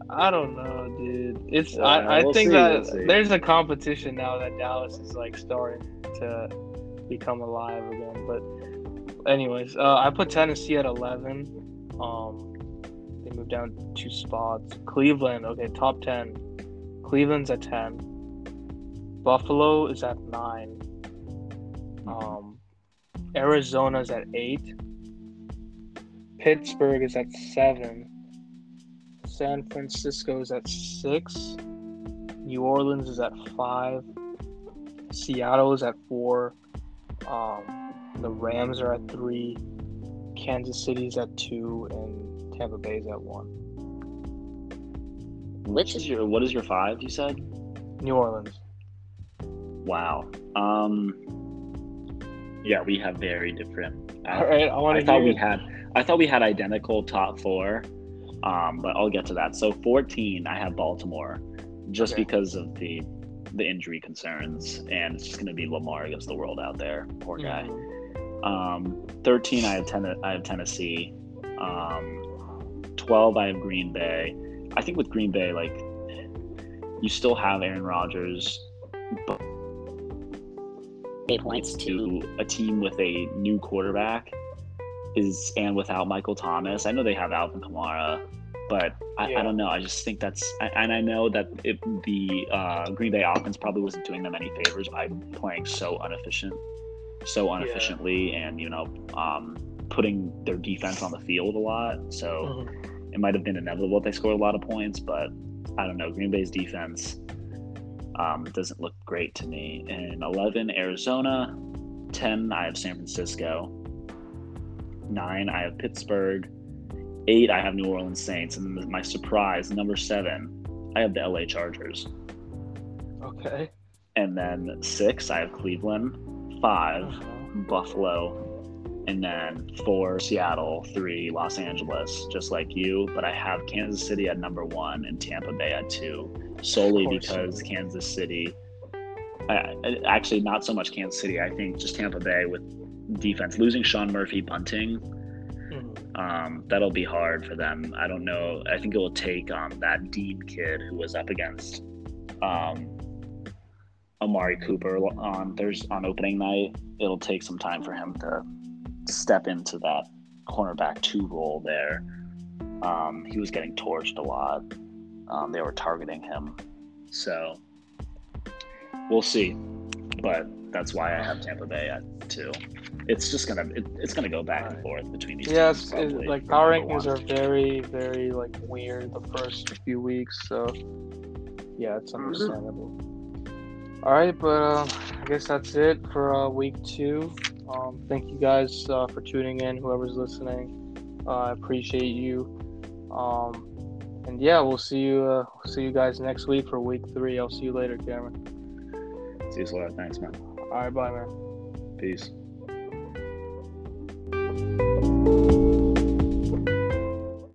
I don't know, dude. It's Well, I, I we'll think see, that we'll there's a competition now that Dallas is like starting to become alive again. But anyways, uh, I put Tennessee at eleven. Um, they moved down two spots. Cleveland, okay, top ten. Cleveland's at ten. Buffalo is at nine. Um, Arizona's at eight. Pittsburgh is at seven. San Francisco is at six. New Orleans is at five. Seattle is at four. Um, the Rams are at three. Kansas City's at two, and Tampa Bay's at one. Which is your what is your five? You said. New Orleans. Wow. Um. Yeah, we have very different. All right, I want to. I thought we had. I thought we had identical top four, um, but I'll get to that. So 14, I have Baltimore, just Okay. because of the the injury concerns, and it's just going to be Lamar against the world out there. Poor guy. Mhm. Um, 13, I have ten- I have Tennessee. Um, 12, I have Green Bay. I think with Green Bay, like you still have Aaron Rodgers, but eight points to to a team with a new quarterback is and without Michael Thomas. I know they have Alvin Kamara, but I, Yeah. I don't know. I just think that's and I know that it, the uh, Green Bay offense probably wasn't doing them any favors by playing so inefficient, so inefficiently, and you know um, putting their defense on the field a lot. So Mhm. It might have been inevitable if they scored a lot of points, but I don't know. Green Bay's defense um, doesn't look great to me. And 11, Arizona. 10, I have San Francisco. 9, I have Pittsburgh. 8, I have New Orleans Saints. And then my surprise, number 7, I have the LA Chargers. Okay. And then 6, I have Cleveland. 5, Mhm. Buffalo, and then four Seattle, three Los Angeles, just like you. But I have Kansas City at number one and Tampa Bay at two, solely because Kansas City. I, actually, not so much Kansas City. I think just Tampa Bay with defense losing Sean Murphy-Bunting. Mhm. Um, that'll be hard for them. I don't know. I think it will take um, that Dean kid who was up against um, Amari Cooper on Thursday on opening night. It'll take some time for him to step into that cornerback two role there. Um, he was getting torched a lot. Um, they were targeting him, so we'll see. But that's why I have Tampa Bay at two. It's just gonna it, it's gonna go back and forth between these. Yes, teams, like power rankings are very, very like weird the first few weeks. So yeah, it's Mm-hmm. understandable. All right, but um, I guess that's it for uh, week two. Um, thank you guys uh, for tuning in, whoever's listening. Uh, I appreciate you. Um, and yeah, we'll see you. Uh, see you guys next week for week three. I'll see you later, Cameron. See you later. Thanks, man. All right, bye, man. Peace.